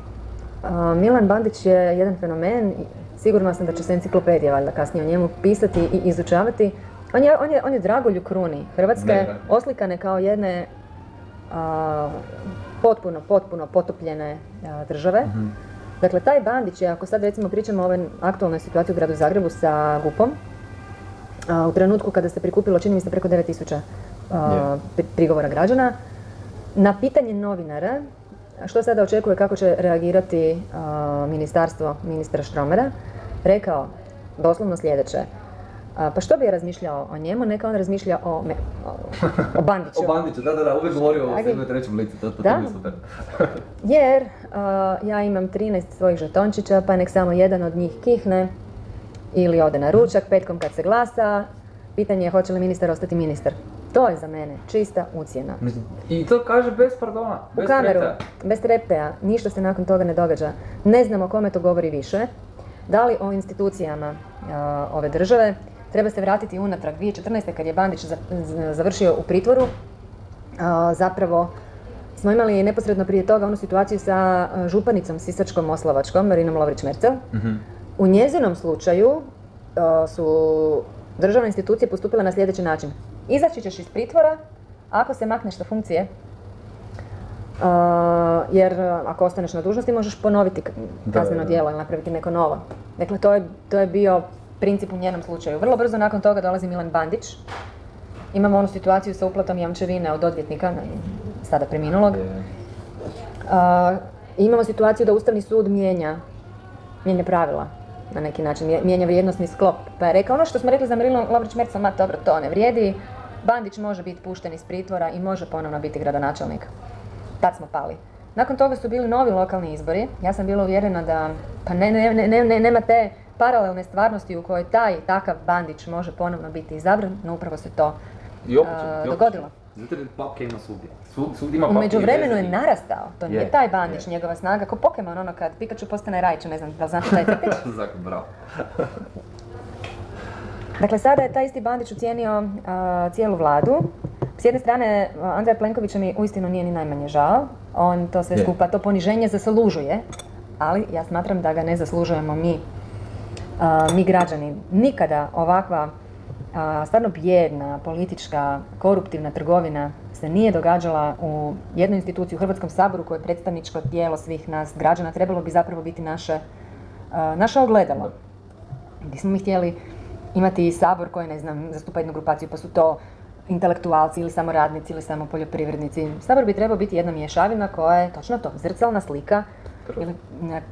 Milan Bandić je jedan fenomen, sigurna sam da će se enciklopedija valjda kasnije o njemu pisati i izučavati. On je, on je, on je dragolju kruni Hrvatske, oslikane kao jedne a, potpuno, potpuno potopljene a, države. Dakle, taj Bandić je, ako sad recimo pričamo o ovoj aktualnoj situaciji u gradu Zagrebu sa GUP-om, a, u trenutku kada se prikupilo, čini mi se, preko 9000 prigovora građana, na pitanje novinara, što sada očekuje kako će reagirati ministarstvo ministra Štromera, rekao doslovno sljedeće. pa što bi je razmišljao o njemu, neka on razmišlja o, me, o, o Bandiću. O Bandiću, da, da, da, uvijek govorio o u trećem licu, to, to, Da. to. Jer ja imam 13 svojih žetončića, pa nek samo jedan od njih kihne ili ode na ručak petkom kad se glasa. Pitanje je hoće li ministar ostati ministar. To je za mene čista. Mislim, I to kaže bez pardona, U bez kameru, treptaja. bez trepteja, ništa se nakon toga ne događa. Ne znamo kome to govori više. Da li o institucijama a, ove države. Treba se vratiti unatrag 2014. kad je Bandić završio u pritvoru. a, zapravo smo imali neposredno prije toga onu situaciju sa a, županicom Sisačkom-Moslavačkom, Marinom Lovrić-Mercel. U njezinom slučaju su državne institucije postupile na sljedeći način. Izaći ćeš iz pritvora ako se makneš sa funkcije, a, jer a, ako ostaneš na dužnosti možeš ponoviti kazneno djelo ili napraviti neko novo. Dakle, to je, to je bio princip u njenom slučaju. Vrlo brzo nakon toga dolazi Milan Bandić. Imamo onu situaciju sa uplatom jamčevine od odvjetnika, sada preminulog. I imamo situaciju da Ustavni sud mijenja, mijenja pravila na neki način, mije- mijenja vrijednosni sklop. Pa je rekao ono što smo rekli za Marinu Lovrić Mercel, ma dobro, to ne vrijedi. Bandić može biti pušten iz pritvora i može ponovno biti gradonačelnik. Tad smo pali. Nakon toga su bili novi lokalni izbori. Ja sam bila uvjerena da pa ne, ne, ne, ne, ne- nema te paralelne stvarnosti u kojoj taj takav Bandić može ponovno biti izabran, no upravo se to I opet će, a, i opet će. dogodilo. Zato jer papke ima svugdje. Svugdje ima U papke i međuvremenu je narastao. To nije Je, taj Bandić, je. njegova snaga, ko Pokemon, ono kad Pikachu postane Raichu, ne znam da li znaš šta je crtić. Bravo. Dakle, sada je taj isti Bandić ucijenio cijelu vladu. S jedne strane, Andreja Plenkovića mi uistinu nije ni najmanje žao. On to sve skupa, to poniženje zaslužuje, ali ja smatram da ga ne zaslužujemo mi, mi građani. Nikada ovakva a, stvarno bijedna, politička, koruptivna trgovina se nije događala u jednoj instituciji u Hrvatskom saboru koje je predstavničko tijelo svih nas građana. Trebalo bi zapravo biti naše, naše ogledalo. Nismo mi htjeli imati i sabor koji, ne znam, zastupa jednu grupaciju, pa su to intelektualci ili samo radnici ili samo poljoprivrednici. Sabor bi trebao biti jedna mješavina koja je točno to, zrcalna slika ili,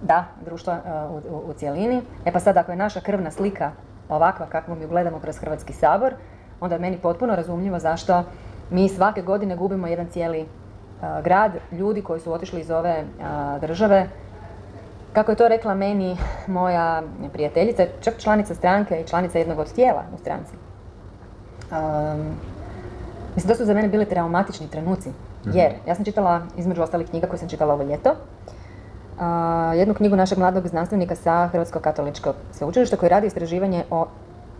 da, društva uh, u, u, u cjelini. E pa sad ako je naša krvna slika ovakva kakvu mi gledamo kroz Hrvatski sabor, onda je meni potpuno razumljivo zašto mi svake godine gubimo jedan cijeli uh, grad ljudi koji su otišli iz ove uh, države kako je to rekla meni moja prijateljica, čak članica stranke i članica jednog od tijela u stranci. Um, mislim, to su za mene bili traumatični trenuci, jer ja sam čitala, između ostalih knjiga koje sam čitala ovo ljeto, a, jednu knjigu našeg mladog znanstvenika sa Hrvatskog katoličkog sveučilišta koji radi istraživanje o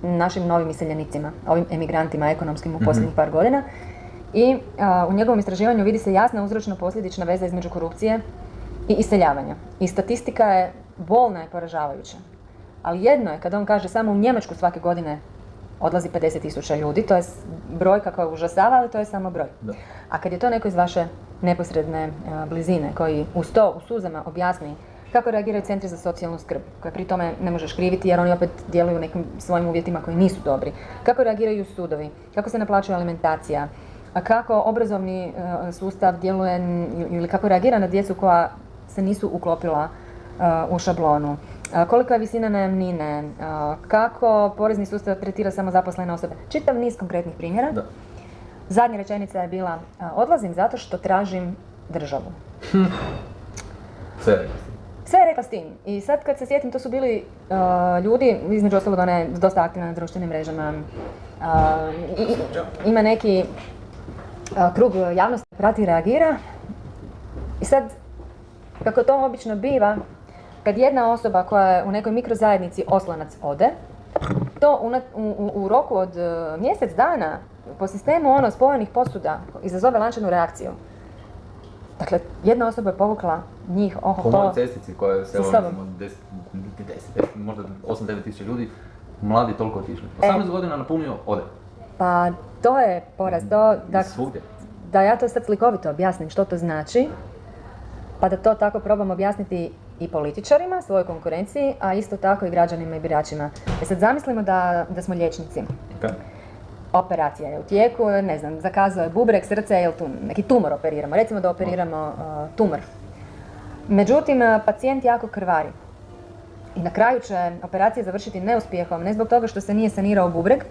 našim novim iseljenicima, ovim emigrantima ekonomskim u posljednjih par godina. I a, u njegovom istraživanju vidi se jasna uzročno-posljedična veza između korupcije i iseljavanja. I statistika je bolna i poražavajuća. Ali jedno je kada on kaže samo u Njemačku svake godine odlazi 50 tisuća ljudi, to je brojka koja užasava, ali to je samo broj. Da. A kad je to neko iz vaše neposredne a, blizine koji uz to u suzama objasni kako reagiraju centri za socijalnu skrb, koje pri tome ne možeš kriviti jer oni opet djeluju u nekim svojim uvjetima koji nisu dobri. Kako reagiraju sudovi, kako se naplaćuje alimentacija, a kako obrazovni e, sustav djeluje ili kako reagira na djecu koja se nisu uklopila e, u šablonu. A, Kolika je visina najamnine, a, kako porezni sustav tretira samo zaposlene osobe. Čitav niz konkretnih primjera. Da. Zadnja rečenica je bila, odlazim zato što tražim državu. Sve je rekla. Sve je rekla s tim. I sad kad se sjetim, to su bili uh, ljudi, između ostalog ona je dosta aktivna na društvenim mrežama. Uh, i- i- ima neki uh, krug javnosti prati i reagira. I sad, kako to obično biva, kad jedna osoba koja je u nekoj mikrozajednici oslonac ode, to u, u- u- roku od uh, mjesec dana po sistemu ono spojenih posuda izazove lančanu reakciju. Dakle, jedna osoba je povukla njih, oho, Po mojoj cestici koja je selo, sobom. recimo, 10, 10, 10, možda 8-9 tisuća ljudi, mladi toliko otišli. E. 18 godina napunio, ode. Pa to je poraz, to, da, da ja to sad slikovito objasnim što to znači, pa da to tako probam objasniti i političarima, svojoj konkurenciji, a isto tako i građanima i biračima. E sad zamislimo da, da smo liječnici. Ok. Operacija je u tijeku, ne znam, zakazao je bubreg, srce ili tu, neki tumor operiramo. Recimo da operiramo uh, tumor. Međutim, uh, pacijent jako krvari. I na kraju će operacija završiti neuspjehom, ne zbog toga što se nije sanirao bubreg,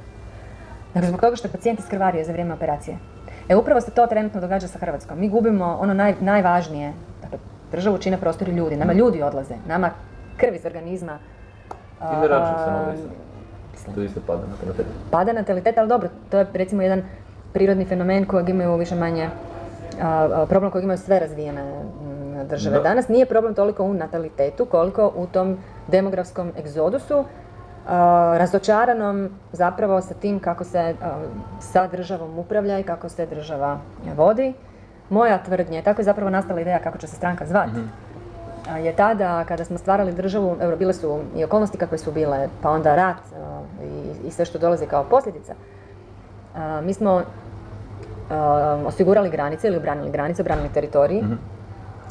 nego zbog toga što je pacijent iskrvario za vrijeme operacije. E upravo se to trenutno događa sa Hrvatskom. Mi gubimo ono naj, najvažnije, državu čine prostori ljudi, nama ljudi odlaze, nama krv iz organizma I ne račun novi To isto pada na kvalitet. pada natalitet, ali dobro, to je recimo jedan prirodni fenomen kojeg imaju više manje, a, problem kojeg imaju sve razvijene mm, države. Da. Danas nije problem toliko u natalitetu koliko u tom demografskom egzodusu razočaranom zapravo sa tim kako se sa državom upravlja i kako se država vodi. Moja tvrdnja, tako je zapravo nastala ideja kako će se stranka zvati, a, je tada kada smo stvarali državu, evo bile su i okolnosti kakve su bile, pa onda rat uh, i, i sve što dolazi kao posljedica. Mi smo osigurali granice ili obranili granice, obranili teritoriji,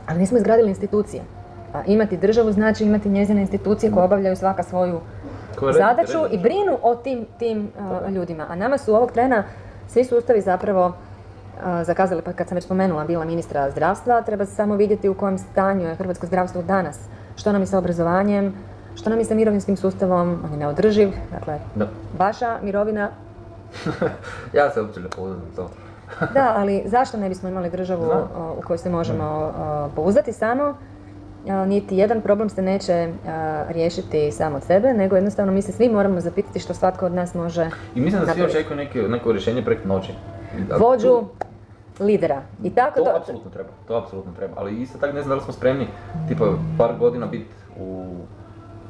ali nismo izgradili institucije. A imati državu znači imati njezine institucije koje obavljaju svaka svoju zadaću i brinu o tim, tim a, ljudima. A nama su ovog trena svi sustavi zapravo zakazali, pa kad sam već spomenula, bila ministra zdravstva, treba samo vidjeti u kojem stanju je hrvatsko zdravstvo danas. Što nam je sa obrazovanjem, što nam je sa mirovinskim sustavom, on je neodrživ, dakle, Da. vaša mirovina Ja se uopće ne pouzdam u to. da, ali zašto ne bismo imali državu u kojoj se možemo o, pouzdati samo? Niti jedan problem se neće riješiti sam od sebe, nego jednostavno mi se svi moramo zapitati što svatko od nas može I mislim da svi očekuju neko rješenje preko noći. Vođu, lidera. I tako To to, apsolutno treba, to apsolutno treba. Ali isto tako ne znam da li smo spremni, tipa par godina biti u,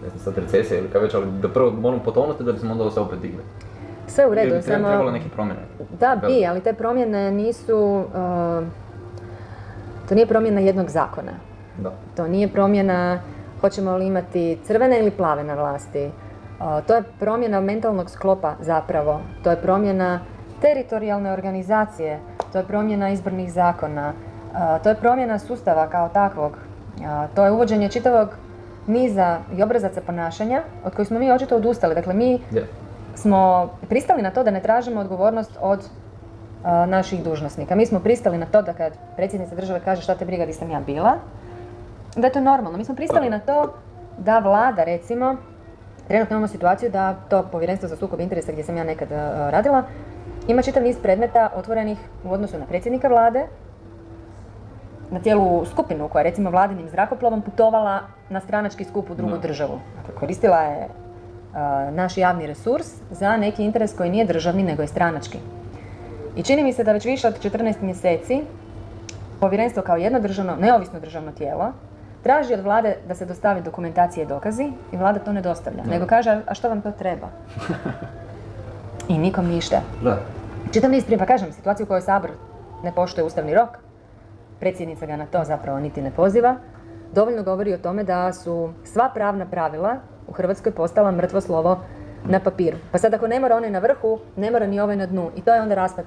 ne znam sad recesija ili kaj već, ali da prvo moramo potonuti da bismo onda se opet digli. sve u redu, bi treba- samo... trebalo neke promjene. Da, bi, ali te promjene nisu... uh, to nije promjena jednog zakona. Da. To nije promjena hoćemo li imati crvene ili plave na vlasti. Uh, to je promjena mentalnog sklopa zapravo. To je promjena teritorijalne organizacije. To je promjena izbornih zakona. Uh, to je promjena sustava kao takvog. Uh, to je uvođenje čitavog niza i obrazaca ponašanja od kojih smo mi očito odustali. Dakle, mi Je. smo pristali na to da ne tražimo odgovornost od a, naših dužnosnika. Mi smo pristali na to da kad predsjednica države kaže šta te briga di sam ja bila, da je to normalno. Mi smo pristali na to da vlada, recimo, trenutno imamo situaciju da to povjerenstvo za sukob interesa gdje sam ja nekad a, radila, ima čitav niz predmeta otvorenih u odnosu na predsjednika vlade, na cijelu skupinu koja je recimo vladinim zrakoplovom putovala na stranački skup u drugu državu. Dakle, koristila je a, naš javni resurs za neki interes koji nije državni nego je stranački. I čini mi se da već više od 14 mjeseci povjerenstvo kao jedno državno, neovisno državno tijelo traži od vlade da se dostavi dokumentacije i dokazi i vlada to ne dostavlja. Nego kaže, a što vam to treba? I nikom ništa. Da. Čitav niz prije, pa kažem, situaciju u kojoj Sabor ne poštuje ustavni rok, predsjednica ga na to zapravo niti ne poziva, dovoljno govori o tome da su sva pravna pravila u Hrvatskoj postala mrtvo slovo na papiru. Pa sad ako ne mora onaj na vrhu, ne mora ni ovaj na dnu. I to je onda raspad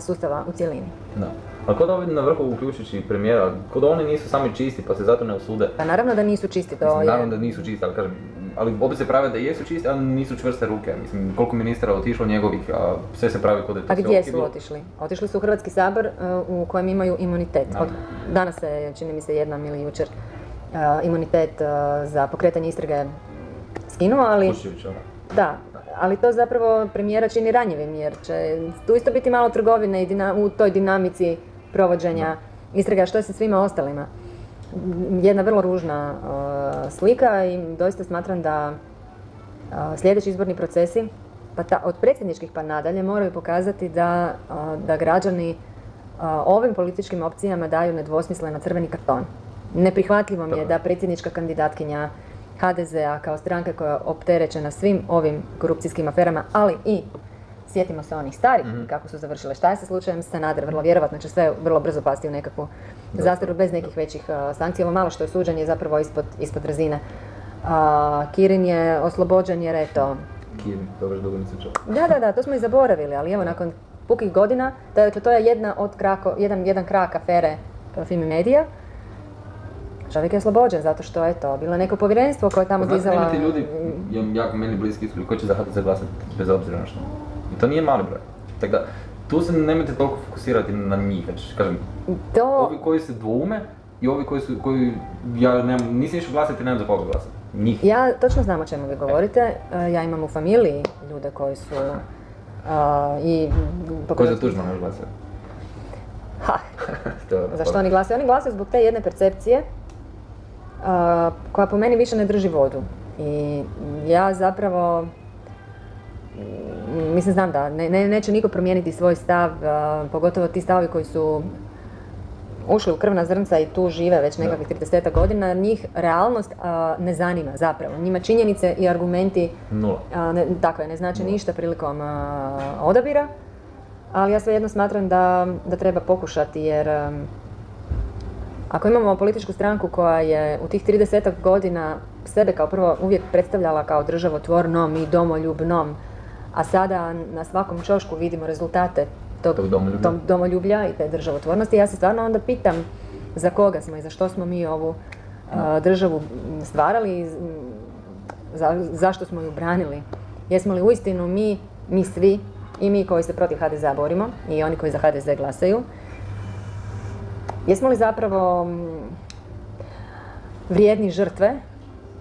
sustava u cjelini. Da. A kod ovi na vrhu uključujući premijera, kod oni nisu sami čisti pa se zato ne usude. Pa naravno da nisu čisti, to Mislim, je... naravno da nisu čisti, ali kažem, ali opet se prave da jesu čisti, ali nisu čvrste ruke. Mislim, koliko ministara otišlo njegovih, a sve se pravi kod je to A gdje su otišli? Otišli su u Hrvatski sabor uh, u kojem imaju imunitet. Od, danas se, čini mi se, jednom ili jučer uh, imunitet uh, za pokretanje istrage skinuo, ali... Kuščević, ono. Da, ali to zapravo premijera čini ranjivim jer će tu isto biti malo trgovine i dina- u toj dinamici provođenja istraga što je sa svima ostalima. Jedna vrlo ružna uh, slika i doista smatram da uh, sljedeći izborni procesi, pa ta, od predsjedničkih pa nadalje, moraju pokazati da, uh, da građani uh, ovim političkim opcijama daju nedvosmisleno crveni karton. Neprihvatljivo mi je da predsjednička kandidatkinja HDZ-a kao stranka koja je opterećena svim ovim korupcijskim aferama, ali i sjetimo se onih starih kako su završile. Šta je sa slučajem Sanader? Vrlo vjerovatno će sve vrlo brzo pasti u nekakvu zastaru bez nekih većih uh, sankcija. Ovo malo što je suđenje je zapravo ispod, ispod razine. A, Kirin je oslobođen jer eto, Kirin, to baš dugo nisam da, da, da, to smo i zaboravili, ali evo nakon pukih godina, dakle to je jedna od krako, jedan, jedan krak afere uh, Fimi Media. Čovjek je oslobođen zato što je to bilo neko povjerenstvo koje je tamo Znate, dizala... imate ljudi, ja- jako meni bliski koji će za HDZ glasati bez obzira na što. I to nije mali broj. Tako da, tu se nemojte toliko fokusirati na njih, već kažem, To, ovi koji se dvoume i ovi koji su, koji, ja nemam, nisam išao glasati, nemam za koga glasati. Njih. Ja točno znam o čemu vi govorite. E, Ja imam u familiji ljude koji su a, i... Koji za Tuđmana još glasaju? Ha, To je za što oni glasaju? Oni glasaju zbog te jedne percepcije a, koja po meni više ne drži vodu. I ja zapravo mislim znam da ne, ne- neće niko promijeniti svoj stav, pogotovo ti stavovi koji su ušli u krvna zrnca i tu žive već nekakvih 30 godina, njih realnost ne zanima zapravo. Njima činjenice i argumenti a, ne, dakle, ne znači ništa prilikom odabira, ali ja svejedno smatram da, da treba pokušati jer ako imamo političku stranku koja je u tih 30 godina sebe kao prvo uvijek predstavljala kao državotvornom i domoljubnom, a sada na svakom čošku vidimo rezultate tog, Tog domoljublja. i te državotvornosti, ja se stvarno onda pitam za koga smo i za što smo mi ovu a, državu stvarali, i za- zašto smo ju branili. Jesmo li uistinu mi, mi svi, i mi koji se protiv HDZ-a borimo, i oni koji za HDZ glasaju, jesmo li zapravo vrijedni žrtve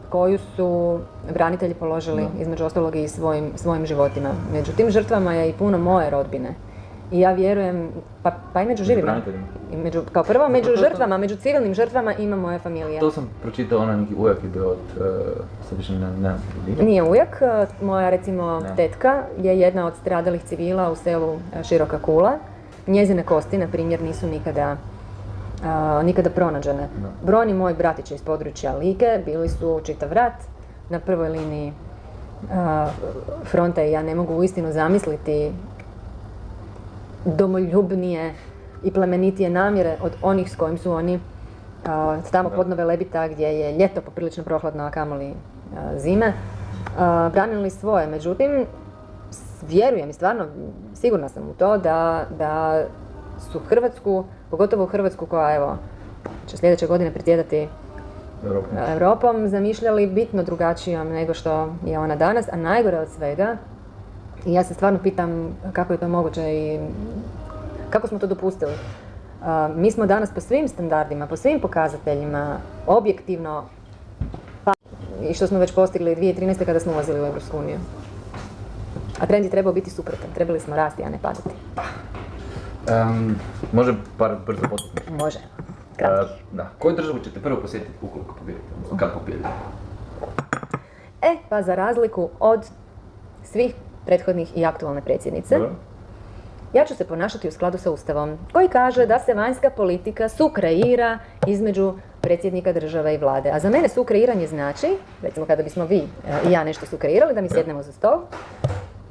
koju su branitelji položili između ostalog i svojim, svojim životima. Među tim žrtvama je i puno moje rodbine. I ja vjerujem, pa, pa i među živima. I među, kao prvo, među to- to- žrtvama, među civilnim žrtvama ima moja familija. To sam pročitao, onaj neki ujak je bio od, uh, sad više ne, ne, ne, Nije ujak, e, moja recimo Ne. tetka je jedna od stradalih civila u selu e, Široka Kula. Njezine kosti, na primjer, nisu nikada, nikada pronađene. Brojni moji bratići iz područja Like bili su čitav rat na prvoj liniji a, fronta i ja ne mogu uistinu zamisliti domoljubnije i plemenitije namjere od onih s kojim su oni a, tamo Da. podnove Lebita gdje je ljeto poprilično prohladno, a kamoli zime, branili svoje. Međutim, vjerujem i stvarno sigurna sam u to da, da su Hrvatsku, pogotovo Hrvatsku koja evo će sljedeće godine predsjedati Europa. Europom, zamišljali bitno drugačijom nego što je ona danas, a najgore od svega, i ja se stvarno pitam kako je to moguće i kako smo to dopustili. A, mi smo danas po svim standardima, po svim pokazateljima, objektivno, pa i što smo već postigli 2013. kada smo ulazili u Europsku uniju. A trend je trebao biti suprotan, trebali smo rasti, a ne padati. Em, može par brzo potisnuti. Može. Kratko. da. Koju državu ćete prvo posjetiti ukoliko pobijedite? Kad pobijedite? E, pa za razliku od svih prethodnih i aktualne predsjednice, Dobro. Ja ću se ponašati u skladu sa Ustavom, koji kaže da se vanjska politika sukreira između predsjednika države i vlade. A za mene sukreiranje znači, recimo kada bismo vi e, i ja nešto sukreirali, da mi sjednemo za stol,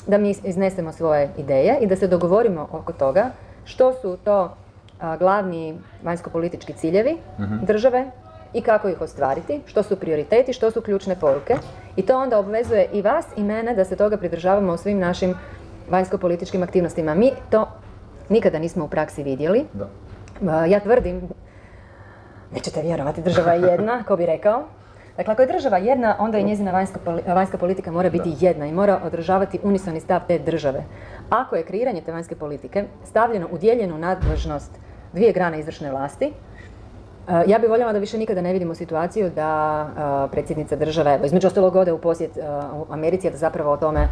da mi iznesemo svoje ideje i da se dogovorimo oko toga što su to a, glavni vanjsko-politički ciljevi države i kako ih ostvariti, što su prioriteti, što su ključne poruke. I to onda obvezuje i vas i mene da se toga pridržavamo u svim našim vanjsko-političkim aktivnostima. Mi to nikada nismo u praksi vidjeli. Da. Ja tvrdim, nećete vjerovati, država je jedna, ko bi rekao. Dakle, ako je država jedna, onda i njezina vanjska, poli- vanjska politika mora biti jedna i mora održavati unisoni stav te države. Ako je kreiranje te vanjske politike stavljeno u dijeljenu nadležnost dvije grane izvršne vlasti, e, ja bih voljela da više nikada ne vidimo situaciju da e, predsjednica države, evo, između ostalog ode u posjet e, u Americi, da zapravo o tome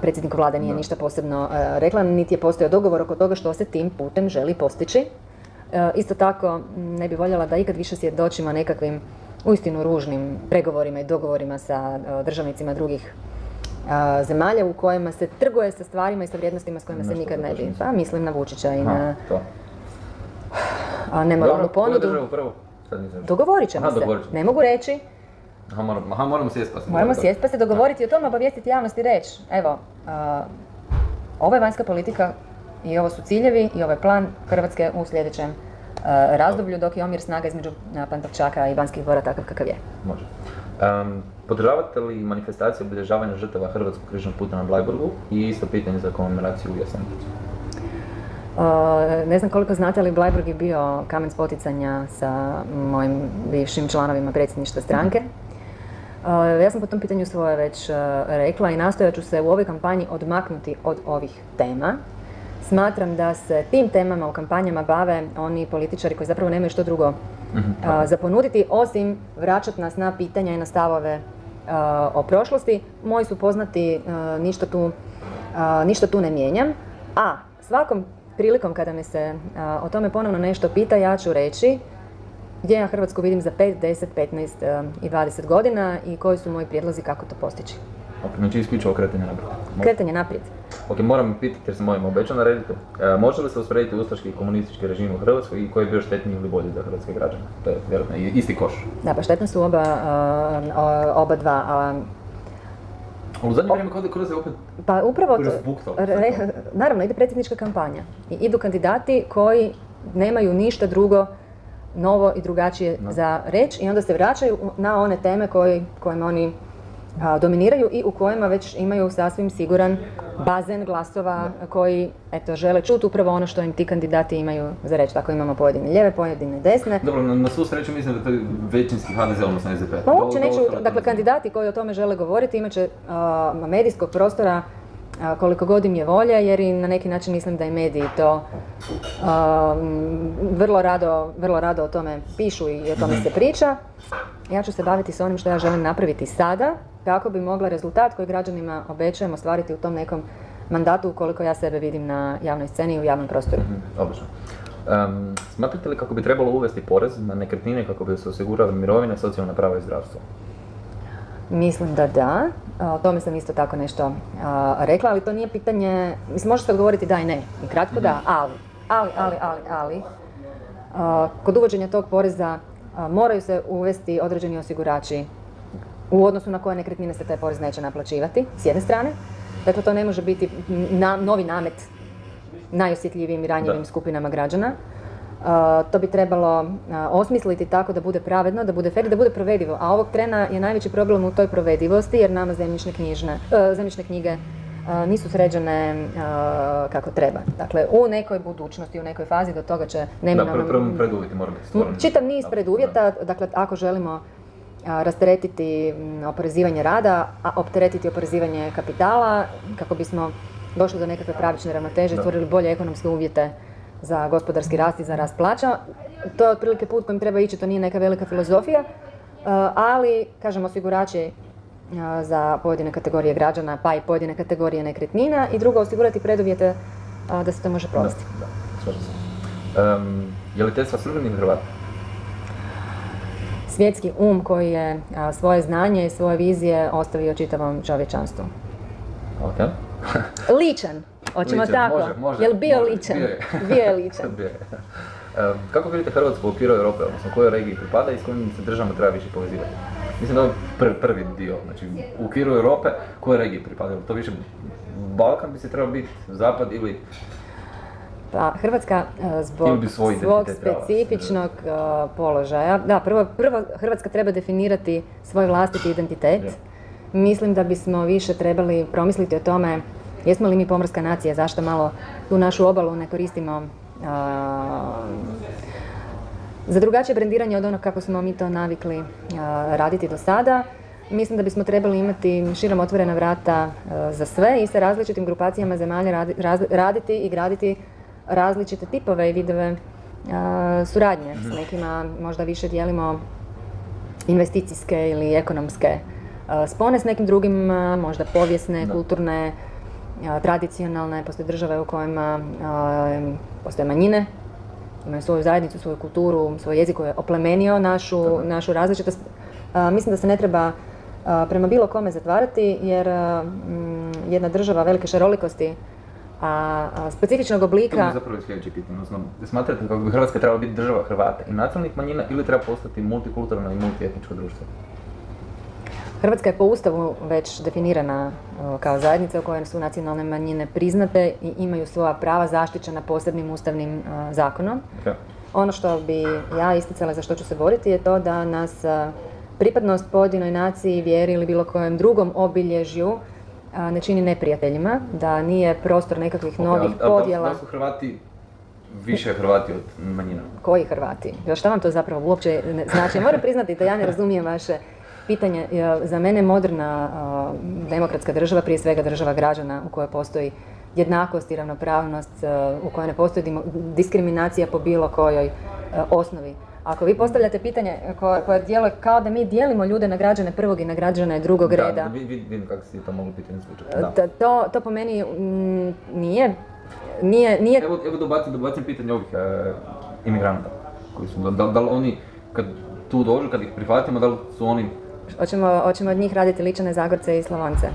predsjedniku vlade nije ništa posebno rekla, niti je postojao dogovor oko toga što se tim putem želi postići. Isto tako, m, ne bi voljela da ikad više svjedočimo nekakvim uistinu ružnim pregovorima i dogovorima sa e, državnicima drugih a, zemalja u kojima se trguje sa stvarima i sa vrijednostima s kojima se nikad ne bi. Pa mislim na Vučića i Aha, na to. a, nemoralnu ponudu. prvo? Sad. Dogovorit ćemo se. dogovorit. Ne mogu reći, Aha, moramo, sjesti pa se Moramo sjesti pa se dogovoriti o tome, obavijestiti javnost i reći, evo, a, ovo je vanjska politika i ovo su ciljevi i ovo je plan Hrvatske u sljedećem razdoblju dok je omjer snaga između a, Pantovčaka i Banskih dvora takav kakav je. Može. Um, podržavate li manifestacije obilježavanja žrtava Hrvatskog križnog puta na Bleiburgu i isto pitanje za komemoraciju u Jasenovcu? A, ne znam koliko znate, ali Bleiburg je bio kamen spoticanja sa mojim bivšim članovima predsjedništva stranke. A, Ja sam po tom pitanju svoje već a, rekla i nastojat ću se u ovoj kampanji odmaknuti od ovih tema. Smatram da se tim temama u kampanjama bave oni političari koji zapravo nemaju što drugo a, za ponuditi, osim vraćati nas na pitanja i na stavove a, o prošlosti. Moji su poznati, a, ništa tu, ništa tu ne mijenjam. A svakom prilikom kada me se o tome ponovno nešto pita, ja ću reći gdje ja Hrvatsku vidim za 5, 10, 15 a, i 20 godina i koji su moji prijedlozi kako to postići. Ok, znači isključivo kretanje naprijed. Kretanje naprijed. Ok, moram pitati jer sam ovim obećao narediti. E, može li se usporediti ustaški i komunistički režim u Hrvatskoj i koji je bio štetniji ili bolji za hrvatske građane? To je vjerojatno i- isti koš. Da, pa štetna su oba, a, o- oba dva. a, u zadnje vrijeme kod kroz je opet Pa upravo, to- re- naravno, ide predsjednička kampanja. I idu kandidati koji nemaju ništa drugo novo i drugačije za reći i onda se vraćaju u- na one teme koji, kojima oni dominiraju i u kojima već imaju sasvim siguran bazen glasova koji eto, žele čuti upravo ono što im ti kandidati imaju za reći. Tako imamo pojedine lijeve, pojedine desne. Dobro, na, na svu sreću mislim da to je većinski HDZ, odnosno SDP. Pa uopće neću, dakle kandidati koji o tome žele govoriti imat će a, medijskog prostora koliko god im je volje, jer i na neki način mislim da i mediji to a, m, vrlo, rado, vrlo rado o tome pišu i o tome se priča. Ja ću se baviti s onim što ja želim napraviti sada, kako bi mogla rezultat koji građanima obećajem ostvariti u tom nekom mandatu ukoliko ja sebe vidim na javnoj sceni i u javnom prostoru. Mhm, Odlično. Smatrate li kako bi trebalo uvesti porez na nekretnine kako bi se osigurale mirovine, socijalna prava i zdravstvo? Mislim da da. O tome sam isto tako nešto a, rekla, ali to nije pitanje, mislim može se odgovoriti da i ne. I kratko da, ali, ali, ali, ali, ali. a, kod uvođenja tog poreza moraju se uvesti određeni osigurači u odnosu na koje nekretnine se taj porez neće naplaćivati, s jedne strane. Dakle, to ne može biti na, novi namet najosjetljivijim i ranjivim Da. skupinama građana. A, to bi trebalo a, osmisliti tako da bude pravedno, da bude fer, i da bude provedivo. A ovog trena je najveći problem u toj provedivosti jer nama zemljišne, knjižne, e, zemljišne knjige nisu sređene a, kako treba. Dakle, u nekoj budućnosti, u nekoj fazi do toga će Da, neminovno... prvo prvo preduvjeti mora biti stvoreni. Čitav niz Da, preduvjeta, dakle ako želimo a, rasteretiti oporezivanje rada, a opteretiti oporezivanje kapitala, kako bismo došli do nekakve pravične ravnoteže i Da. stvorili bolje ekonomske uvjete za gospodarski rast i za rast plaća. To je otprilike put kojim treba ići, to nije neka velika filozofija, ali, kažem, osigurači za pojedine kategorije građana, pa i pojedine kategorije nekretnina i drugo, osigurati preduvjete da se to može Da, provesti. da, slažem se. Em, je li Tesla srbeni Hrvat? svjetski um koji je a, svoje znanje i svoje vizije ostavio čitavom čovječanstvu. Ok. Ličan, hoćemo Ličan, tako. može, može, Jel bio može, ličan? bio je. Ličan. Bio je. Em, kako vidite Hrvatsku u okviru Europe, odnosno kojoj regiji pripada i s kojim se državama treba više povezivati? Mislim da je prvi, prvi dio, znači u okviru Europe kojoj regiji pripada? To više Balkan bi se trebao biti, Zapad ili Pa Hrvatska Ili zbog svog specifičnog a, položaja, da, prvo, prvo Hrvatska treba definirati svoj vlastiti identitet. Da. Mislim da bismo više trebali promisliti o tome jesmo li mi pomorska nacija, zašto malo tu našu obalu ne koristimo a, za drugačije brendiranje od onog kako smo mi to navikli raditi do sada. Mislim da bismo trebali imati širom otvorena vrata za sve i sa različitim grupacijama zemalja radi- raz- raditi i graditi različite tipove i vidove suradnje. S nekima možda više dijelimo investicijske ili ekonomske spone, s nekim drugim možda povijesne, Da. kulturne, tradicionalne. Postoje države u kojima postoje manjine imaju svoju zajednicu, svoju kulturu, svoj jezik koji je oplemenio našu, našu različitost. A, mislim da se ne treba a, prema bilo kome zatvarati jer a, mm, jedna država velike šarolikosti, a, a specifičnog To mi je oblika, zapravo sljedeće pitanje, odnosno, smatrate kako bi Hrvatska trebala biti država Hrvata i nacionalnih manjina ili treba postati multikulturno i multietničko društvo? Hrvatska je po Ustavu već definirana a, kao zajednica u kojoj su nacionalne manjine priznate i imaju svoja prava zaštićena posebnim ustavnim a, zakonom. Ono što bi ja isticala za što ću se boriti je to da nas a, pripadnost pojedinoj naciji, vjeri ili bilo kojem drugom obilježju a, ne čini neprijateljima, da nije prostor nekakvih novih da li- podjela. Da su Hrvati više Hrvati od manjina? Koji Hrvati? Šta vam to zapravo uopće znači? Moram priznati da ja ne razumijem vaše pitanje. Ja, Za mene moderna a, demokratska država, prije svega država građana u kojoj postoji jednakost i ravnopravnost, a, u kojoj ne postoji diskriminacija po bilo kojoj osnovi. Ako vi postavljate pitanje koje, koje djeluje kao da mi dijelimo ljude na građane prvog i na građane drugog Da, reda, da, vi- vi- vidim kako si to moglo pitanje. Da. to, to, po meni mm, nije, nije, nije Evo, evo dobacim, dobacim pitanje ovih e, imigranata koji su, da, da li oni kad tu dođu, kad ih prihvatimo, da li su oni Hoćemo, hoćemo od njih raditi ličane Zagorce i Slavonce.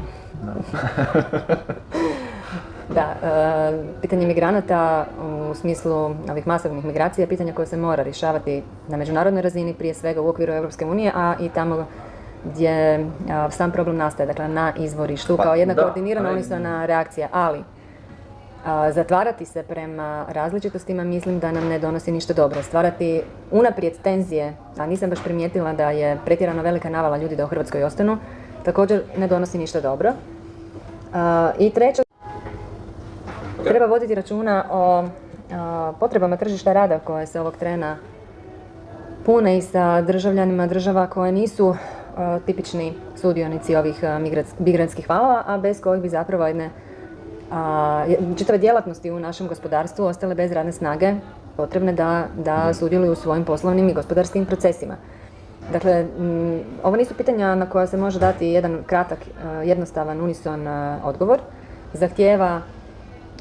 Da, e, pitanje migranata u smislu ovih masovnih migracija je pitanje koje se mora rješavati na međunarodnoj razini, prije svega u okviru Europske unije, a i tamo gdje a, sam problem nastaje, dakle na izvorištu, Pa, kao jedna da, koordinirana ali- unisona reakcija, ali zatvarati se prema različitostima mislim da nam ne donosi ništa dobro. Stvarati unaprijed tenzije, a nisam baš primijetila da je pretjerano velika navala ljudi da u Hrvatskoj ostanu, također ne donosi ništa dobro. I treće, treba voditi računa o potrebama tržišta rada koje se ovog trena pune i sa državljanima država koje nisu tipični sudionici ovih migrantskih valova, a bez kojih bi zapravo jedne a, čitave djelatnosti u našem gospodarstvu ostale bez radne snage potrebne da, da sudjeluju u svojim poslovnim i gospodarskim procesima. Dakle, ovo nisu pitanja na koja se može dati jedan kratak, a, jednostavan, unison a, odgovor. Zahtijeva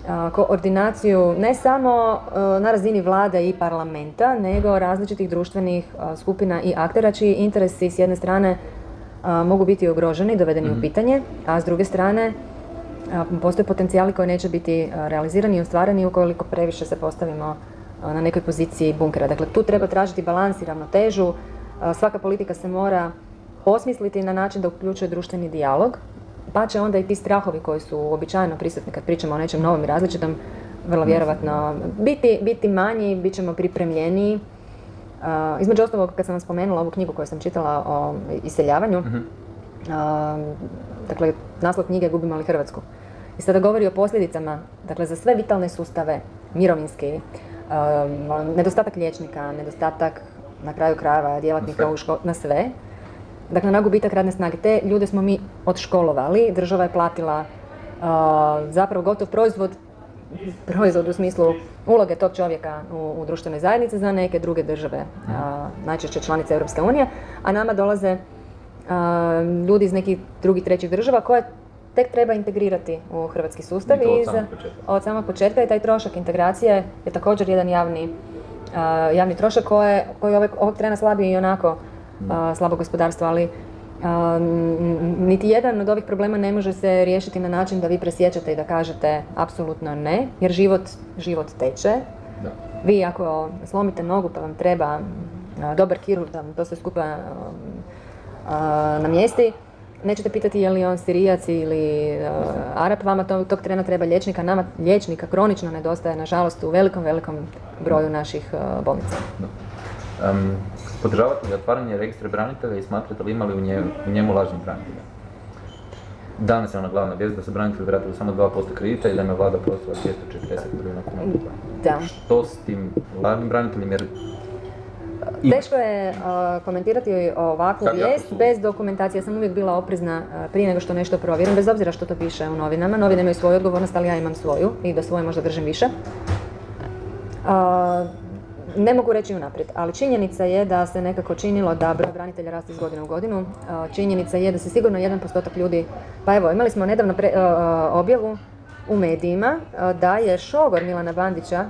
a, koordinaciju ne samo na razini vlade i parlamenta, nego različitih društvenih skupina i aktera čiji interesi s jedne strane mogu biti ugroženi, dovedeni u pitanje, a s druge strane postoje potencijali koji neće biti a, realizirani i ostvareni ukoliko previše se postavimo a, na nekoj poziciji bunkera. Dakle, tu treba tražiti balans i ravnotežu. A, Svaka politika se mora osmisliti na način da uključuje društveni dijalog, pa će onda i ti strahovi koji su uobičajeno prisutni kad pričamo o nečem novom i različitom, vrlo vjerovatno biti, biti manji, bit ćemo pripremljeniji. Između ostalog, kad sam vam spomenula ovu knjigu koju sam čitala o iseljavanju, a, dakle, naslov knjige Gubimo li Hrvatsku? I sada govori o posljedicama, dakle, za sve vitalne sustave, mirovinski, a, nedostatak liječnika, nedostatak, na kraju krajeva, djelatnika u ško- na sve. Dakle, na gubitak radne snage. Te ljude smo mi odškolovali, država je platila zapravo gotov proizvod, proizvod u smislu uloge tog čovjeka u, u društvenoj zajednici za neke druge države, najčešće članice Europske unije, a nama dolaze ljudi iz nekih drugih trećih država koje tek treba integrirati u hrvatski sustav I to od samog početka. od samog početka i taj trošak integracije je također jedan javni, javni trošak koje, koji ovog, ovog trena slabi i onako slabo gospodarstvo, ali n- niti jedan od ovih problema ne može se riješiti na način da vi presjećate i da kažete apsolutno ne, jer život, život teče. Da. Vi ako slomite nogu pa vam treba dobar kirurg da vam to sve skupa a, namjesti, nećete pitati je li on sirijac ili a, Arap, vama to, tog trena treba liječnika, nama liječnika kronično nedostaje, nažalost, u velikom, velikom broju naših a, bolnica. Um, podržavate li otvaranje registra branitelja i smatrate li imali u njemu, u njemu lažnih branitelja? Danas je ona glavna vijest da su branitelji vratili samo 2% kredita i da je vlada prostila 240 milijuna kuna. Da. Što s tim lažnim braniteljima? Jer Teško je a, komentirati ovakvu vijest bez dokumentacije. Ja sam uvijek bila oprezna a, prije nego što nešto provjerim, bez obzira što to piše u novinama. Novine imaju svoju odgovornost, ali ja imam svoju i da svoje možda držim više. A, ne mogu reći unaprijed, ali činjenica je da se nekako činilo da broj branitelja raste iz godine u godinu. A, činjenica je da se sigurno jedan postotak ljudi, pa evo, imali smo nedavno pre- a, objavu u medijima da je šogor Milana Bandića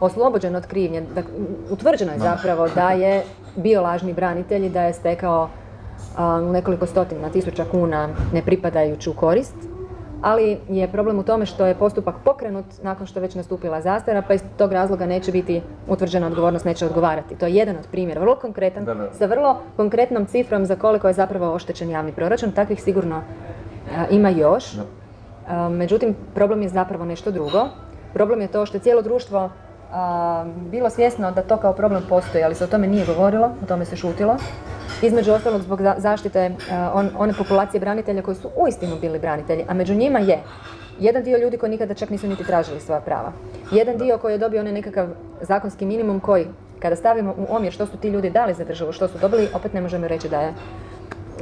oslobođen od krivnje. Dak- utvrđeno je zapravo da je bio lažni branitelj i da je stekao a, nekoliko stotina tisuća kuna nepripadajuću korist, ali je problem u tome što je postupak pokrenut nakon što je već nastupila zastara, pa iz tog razloga neće biti utvrđena odgovornost, neće odgovarati. To je jedan od primjera, vrlo konkretan, Da, da. sa vrlo konkretnom cifrom za koliko je zapravo oštećen javni proračun. Takvih sigurno a, ima još. Da. A, međutim, problem je zapravo nešto drugo. Problem je to što je cijelo društvo bilo svjesno da to kao problem postoji, ali se o tome nije govorilo, o tome se šutilo. Između ostalog zbog za- zaštite a, on- one populacije branitelja koji su uistinu bili branitelji, a među njima je jedan dio ljudi koji nikada čak nisu niti tražili svoja prava. Jedan dio koji je dobio onaj nekakav zakonski minimum koji, kada stavimo u omjer što su ti ljudi dali za državu, što su dobili, opet ne možemo reći da je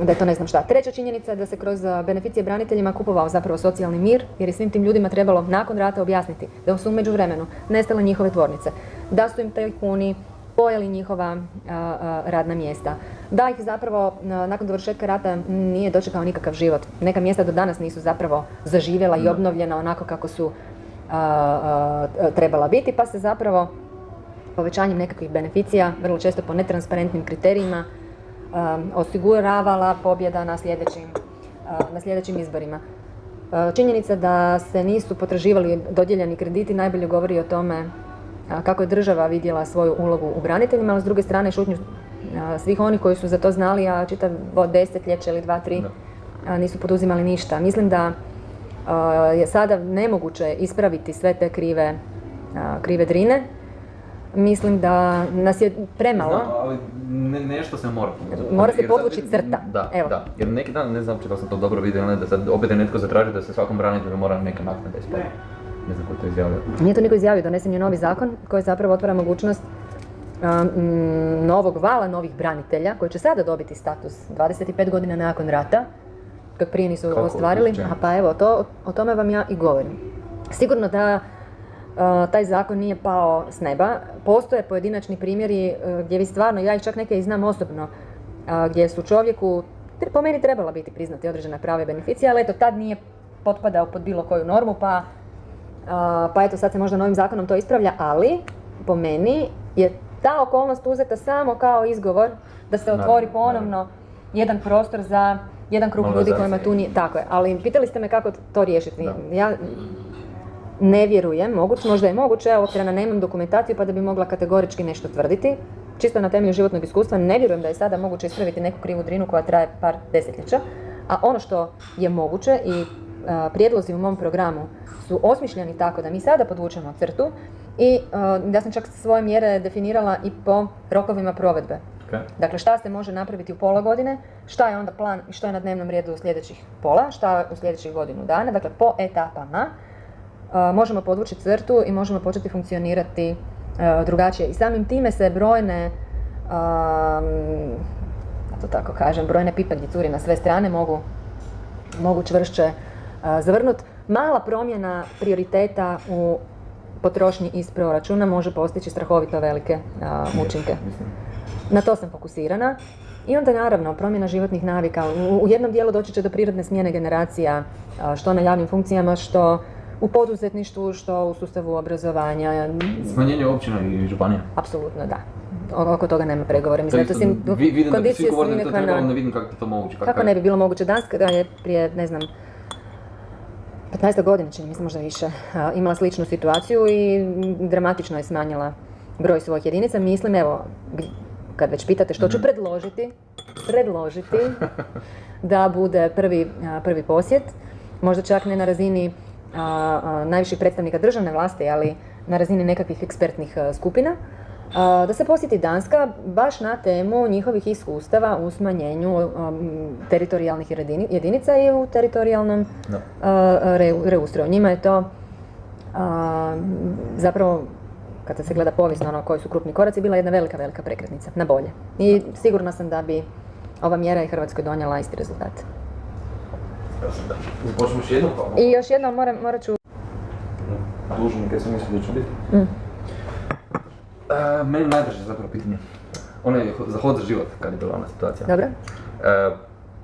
da je to ne znam šta. Treća činjenica je da se kroz a, beneficije braniteljima kupovao zapravo socijalni mir, jer je svim tim ljudima trebalo nakon rata objasniti da su u međuvremenu nestale njihove tvornice, da su im tajkuni pojeli njihova a, a, radna mjesta, da ih zapravo a, nakon dovršetka rata nije dočekao nikakav život. Neka mjesta do danas nisu zapravo zaživjela i obnovljena onako kako su trebala biti, pa se zapravo povećanjem nekakvih beneficija, vrlo često po netransparentnim kriterijima, osiguravala pobjeda na sljedećim, uh, na sljedećim izborima. E, Činjenica da se nisu potraživali dodijeljeni krediti najbolje govori o tome a, kako je država vidjela svoju ulogu u braniteljima, ali s druge strane šutnju svih onih koji su za to znali, a čitavo desetljeće ili dva, tri, nisu poduzimali ništa. Mislim da je sada nemoguće ispraviti sve te krive, krive drine. Mislim da nas je premalo. Znam, ali ne, nešto se mora. Mora se podvući crta, Da, evo. da. Jer neki dan, ne znam če da sam to dobro vidio, ne, da sad opet je netko zatraži da se svakom branitelju mora neka naknada isplatiti. Ne znam ko je to izjavio. Nije to niko izjavio, donesen je novi zakon koji zapravo otvara mogućnost mm, novog vala novih branitelja koji će sada dobiti status 25 godina nakon rata, kak prije nisu Kako? ostvarili. A pa evo, to, o tome vam ja i govorim. Sigurno da taj zakon nije pao s neba. Postoje pojedinačni primjeri e, gdje vi stvarno, ja ih čak neke i znam osobno, a, gdje su čovjeku, po meni trebala biti priznati određena prava i beneficija, ali eto tad nije potpadao pod bilo koju normu, pa pa eto sad se možda novim zakonom to ispravlja, ali po meni je ta okolnost uzeta samo kao izgovor da se otvori ponovno jedan prostor za jedan krug ljudi kojima tu nije, tako je, ali pitali ste me kako to riješiti. Ja ne vjerujem, moguće, možda je moguće, ovog trena nemam dokumentaciju pa da bi mogla kategorički nešto tvrditi. Čisto na temelju životnog iskustva ne vjerujem da je sada moguće ispraviti neku krivu drinu koja traje par desetljeća. A ono što je moguće i a, prijedlozi u mom programu su osmišljeni tako da mi sada podvučemo crtu i a, ja sam čak svoje mjere definirala i po rokovima provedbe. Okay. Dakle, šta se može napraviti u pola godine, šta je onda plan i što je na dnevnom redu u sljedećih pola, šta u sljedećih godinu dana, dakle po etapama možemo podvući crtu i možemo početi funkcionirati a, drugačije. I samim time se brojne, da to tako kažem, brojne pipe gdje curi na sve strane mogu, mogu čvršće a, zavrnut. Mala promjena prioriteta u potrošnji iz proračuna može postići strahovito velike učinke. Na to sam fokusirana. I onda naravno promjena životnih navika. U, jednom dijelu doći će do prirodne smjene generacija, što na javnim funkcijama, što u poduzetništvu, što u sustavu obrazovanja. Smanjenje općina i županija. Apsolutno da. O- oko toga nema pregovora. Mislim, to sim, vi, vidim da bi svi govorili da treba, onda vidim kako je to moguće. Kako ne bi bilo moguće? Danska je prije, ne znam, 15 godina, čini mi se možda više, imala sličnu situaciju i dramatično je smanjila broj svojih jedinica. Mislim, evo, kad već pitate što ću predložiti, predložiti da bude prvi, prvi posjet, možda čak ne na razini najviših predstavnika državne vlasti, ali na razini nekakvih ekspertnih a, skupina, a, da se posjeti Danska baš na temu njihovih iskustava u smanjenju um, teritorijalnih jedini- jedinica i u teritorijalnom a, reu- reustroju. Njima je to a, zapravo kada se gleda povijesno ono koji su krupni koraci, bila jedna velika, velika prekretnica, na bolje. I sigurna sam da bi ova mjera i Hrvatskoj donijela isti rezultat. Počnemo još jednom pa I još jednom moram, morat ću dužnik, ja sam mislio da ću biti. Mm. E, meni najdraže zapravo pitanje. Ono je za hod za život, kad je bila ona situacija. Dobro? E,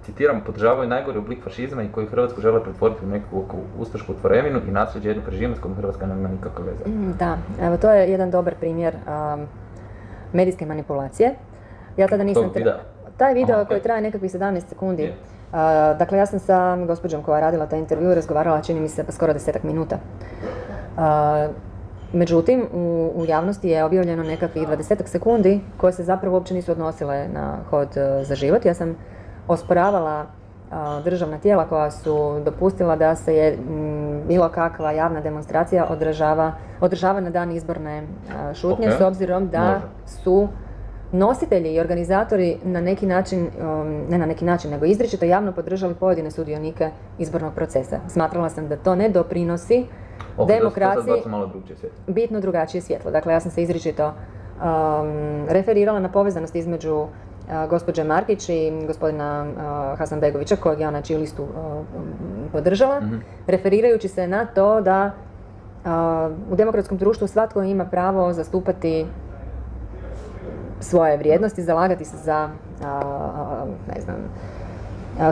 citiram, podržavaju najgori oblik fašizma i koji Hrvatsku žele pretvoriti u neku ustašku tvorevinu i nasljeđe jednog režima s kojim Hrvatska nema nikakve veze. Mm, Da, evo to je jedan dobar primjer um, medijske manipulacije. Ja tada nisam... Tog videa? Taj video Aha, koji traje nekakvih 17 sekundi. Je. Dakle, ja sam sa gospođom koja je radila taj intervju razgovarala, čini mi se, pa skoro desetak minuta. Međutim, u, u javnosti je objavljeno nekakvih 20 sekundi koje se zapravo uopće nisu odnosile na hod uh, za život. Ja sam osporavala državna tijela koja su dopustila da se je bilo kakva javna demonstracija održava, održava na dan izborne šutnje s obzirom da može. su nositelji i organizatori na neki način, um, ne na neki način, nego izričito javno podržali pojedine sudionike izbornog procesa. Smatrala sam da to ne doprinosi da sad demokraciji baca malo bitno drugačije svjetlo. Dakle, ja sam se izričito um, referirala na povezanost između uh, gospođe Markić i gospodina uh, Hasanbegovića, kojeg ja na čiju listu uh, podržala, Mhm. referirajući se na to da uh, u demokratskom društvu svatko ima pravo zastupati svoje vrijednosti, zalagati se za, ne znam,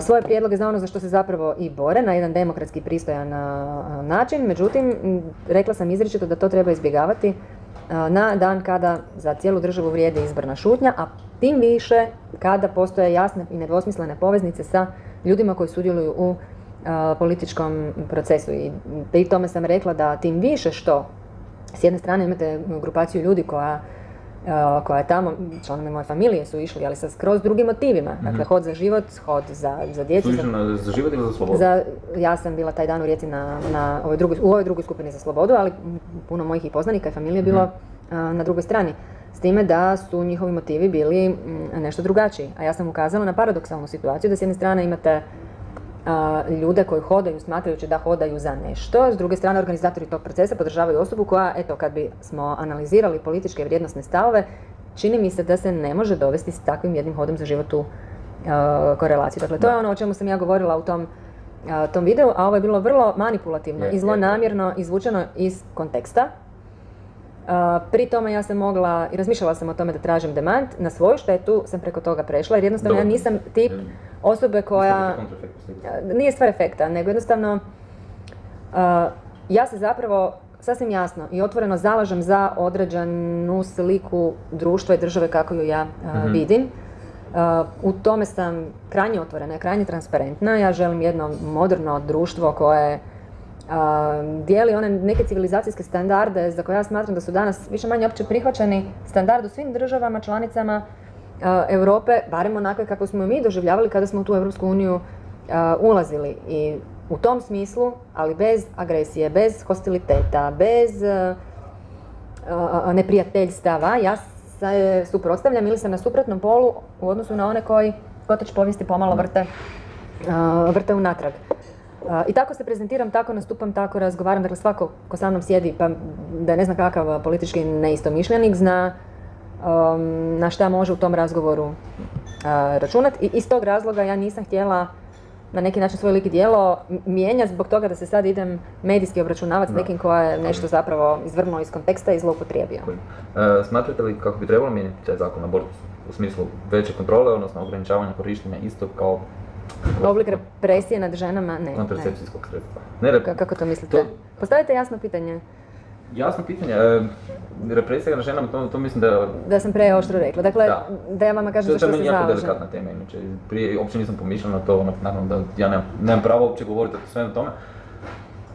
svoje prijedloge za ono za što se zapravo i bore na jedan demokratski pristojan način. Međutim, rekla sam izričito da to treba izbjegavati na dan kada za cijelu državu vrijedi izborna šutnja, a tim više kada postoje jasne i nedvosmislene poveznice sa ljudima koji sudjeluju u političkom procesu i pri tome sam rekla da tim više što s jedne strane imate grupaciju ljudi koja koja je tamo, članovi moje familije su išli, ali sa skroz drugim motivima. Dakle, hod za život, hod za, za djecu. Su za- na- za život ili za slobodu? za, ja sam bila taj dan u Rijeci na, na ovoj drugoj, u ovoj drugoj skupini za slobodu, ali puno mojih i poznanika i familije je bilo a, na drugoj strani. S time da su njihovi motivi bili nešto drugačiji. A ja sam ukazala na paradoksalnu situaciju da s jedne strane imate ljude koji hodaju smatrajući da hodaju za nešto, s druge strane organizatori tog procesa podržavaju osobu koja, eto, kad bi smo analizirali političke i vrijednosne stavove, čini mi se da se ne može dovesti s takvim jednim hodom za život u korelaciju. Dakle, to je ono o čemu sam ja govorila u tom, a, tom videu, a ovo je bilo vrlo manipulativno Je, i je. zlonamjerno izvučeno iz konteksta. Pri tome ja sam mogla, i razmišljala sam o tome da tražim demant, na svoju štetu sam preko toga prešla, jer jednostavno ja nisam tip osobe koja... Nije stvar efekta, nego jednostavno ja se zapravo sasvim jasno i otvoreno zalažem za određenu sliku društva i države kako ju ja Mhm. vidim. U tome sam krajnje otvorena, krajnje transparentna. Ja želim jedno moderno društvo koje dijeli one neke civilizacijske standarde za koje ja smatram da su danas više manje opće prihvaćeni standard u svim državama, članicama Europe, barem onakve kako smo mi doživljavali kada smo u tu Europsku uniju ulazili. I u tom smislu, ali bez agresije, bez hostiliteta, bez neprijateljstava, ja se suprotstavljam ili sam na suprotnom polu u odnosu na one koji kotač povijesti pomalo vrte, vrte unatrag. I tako se prezentiram, tako nastupam, tako razgovaram. Dakle, svako ko sa mnom sjedi, pa da ne zna kakav politički neistomišljenik, zna um, na šta može u tom razgovoru računati. I iz tog razloga ja nisam htjela na neki način svoj lik i djelo mijenjati zbog toga da se sad idem medijski obračunavati s nekim koja je nešto zapravo izvrnuo iz konteksta i zloupotrijebio. E, smatrate li kako bi trebalo mijenjati taj zakon abortus u smislu veće kontrole, odnosno ograničavanja korištenja istog kao Oblik represije nad ženama, ne. kontracepcijskog sredstva? Ne, rep- Ka- Kako to mislite? To- Postavite jasno pitanje. Jasno pitanje, e, represija na ženama, to, to mislim da Da sam preoštro rekla. Dakle, Da. da, ja vama kažem to, to je se meni jako zalažem. delikatna tema, inače, prije uopće nisam pomišljao na to, ono, naravno da ja nemam, nemam pravo uopće govoriti o svemu tome,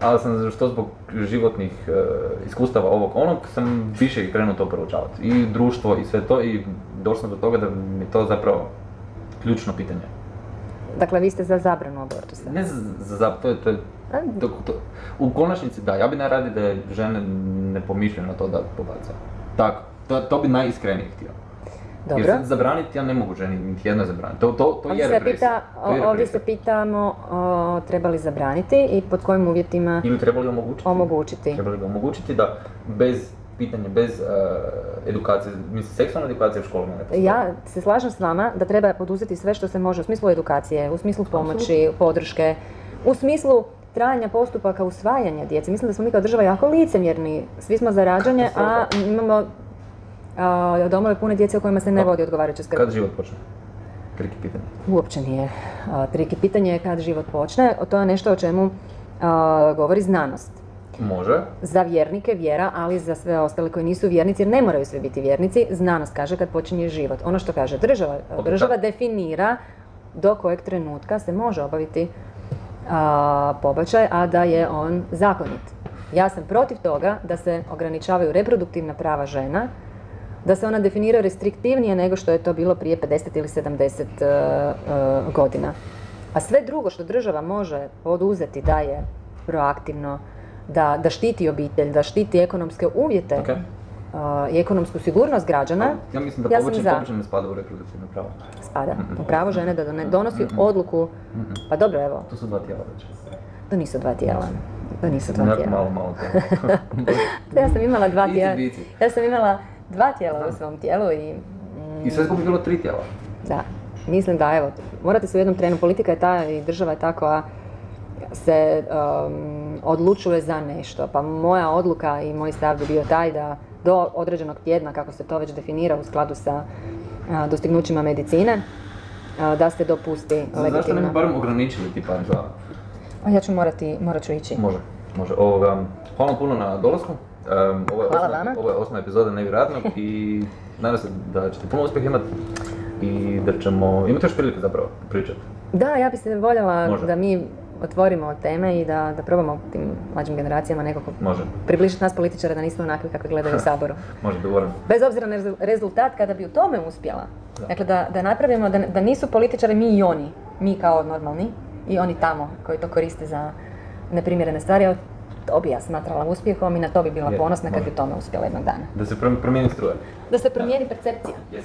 ali sam što zbog životnih e, iskustava ovog onog sam više krenuo to proučavati. I društvo i sve to i došao sam do toga da mi je to zapravo ključno pitanje. Dakle, vi ste za zabranu abortusa. Ne za, za, za- to je, to je, to, to, u konačnici da, ja bi najradije da žene ne pomišljaju na to da pobace. Tako, to, to bi najiskrenije htio. Jer Dobro. sad zabraniti, ja ne mogu ženi niti jednoj zabraniti. To, to, to je se, represija. ovdje se pitamo o, treba li zabraniti i pod kojim uvjetima Ili treba li omogućiti? omogućiti. Treba li omogućiti da bez pitanja, bez uh, edukacije, mislim, seksualna edukacija u školama ne postoji. Ja se slažem s vama da treba poduzeti sve što se može u smislu edukacije, u smislu pomoći, podrške, u smislu trajanja postupaka usvajanja djece. Mislim da smo mi kao država jako licemjerni. Svi smo za rađanje, a imamo a, domove pune djece o kojima se ne vodi odgovarajuća skrb. Kad život počne? Triki pitanje. Uopće nije triki. Pitanje je kad život počne. To je nešto o čemu a, govori znanost. Može. Za vjernike vjera, ali za sve ostale koji nisu vjernici, jer ne moraju svi biti vjernici, znanost kaže kad počinje život. Ono što kaže država, država da. definira do kojeg trenutka se može obaviti a, pobačaj, a da je on zakonit. Ja sam protiv toga da se ograničavaju reproduktivna prava žena, da se ona definira restriktivnije nego što je to bilo prije 50 ili 70 e, e, godina. A sve drugo što država može poduzeti da je proaktivno, da, da štiti obitelj, da štiti ekonomske uvjete Ok. e, i ekonomsku sigurnost građana, Ja mislim da Ja pobačaj, za. ne spada u reproduktivno pravo. spada u pravo žene da done- donosi odluku, pa dobro evo, To su dva tijela već. to nisu dva tijela. To nisu dva tijela. malo, malo tijela. Ja sam imala dva tijela. Ja sam imala dva tijela u svom tijelu i mm, I sve skupi bilo tri tijela. Da, mislim da evo, morate se u jednom trenu, politika je ta i država je ta koja se um, odlučuje za nešto. Pa moja odluka i moj stav bi bio taj da do određenog tjedna, kako se to već definira u skladu sa a, dostignućima medicine, a, da se dopusti Zašto ne bi legitimno. barem ograničili tipa za... A Ja ću morati, morat ću ići. Može, može. Ovoga, hvala vam puno na dolasku. Um, ovo, je Hvala osma, vama. ovo je osma epizoda nevjerojatno i nadam se da ćete puno uspjeha imati i da ćemo, imate još prilike zapravo pričati. Da, ja bi se voljela Može. da mi otvorimo teme i da, da probamo tim mlađim generacijama nekako Može, približiti nas političara da nismo onakvi kakvi gledaju u Saboru. može dogovoreno. Bez obzira na rezu- rezultat, kada bi u tome uspjela, dakle da, da napravimo da, da nisu političari mi i oni, mi kao normalni i oni tamo koji to koriste za neprimjerene stvari, to bi ja smatrala uspjehom i na to bi bila ponosna kad bi tome uspjela jednog dana. Da se prom- promijeni struja. Da se promijeni percepcija. Yes.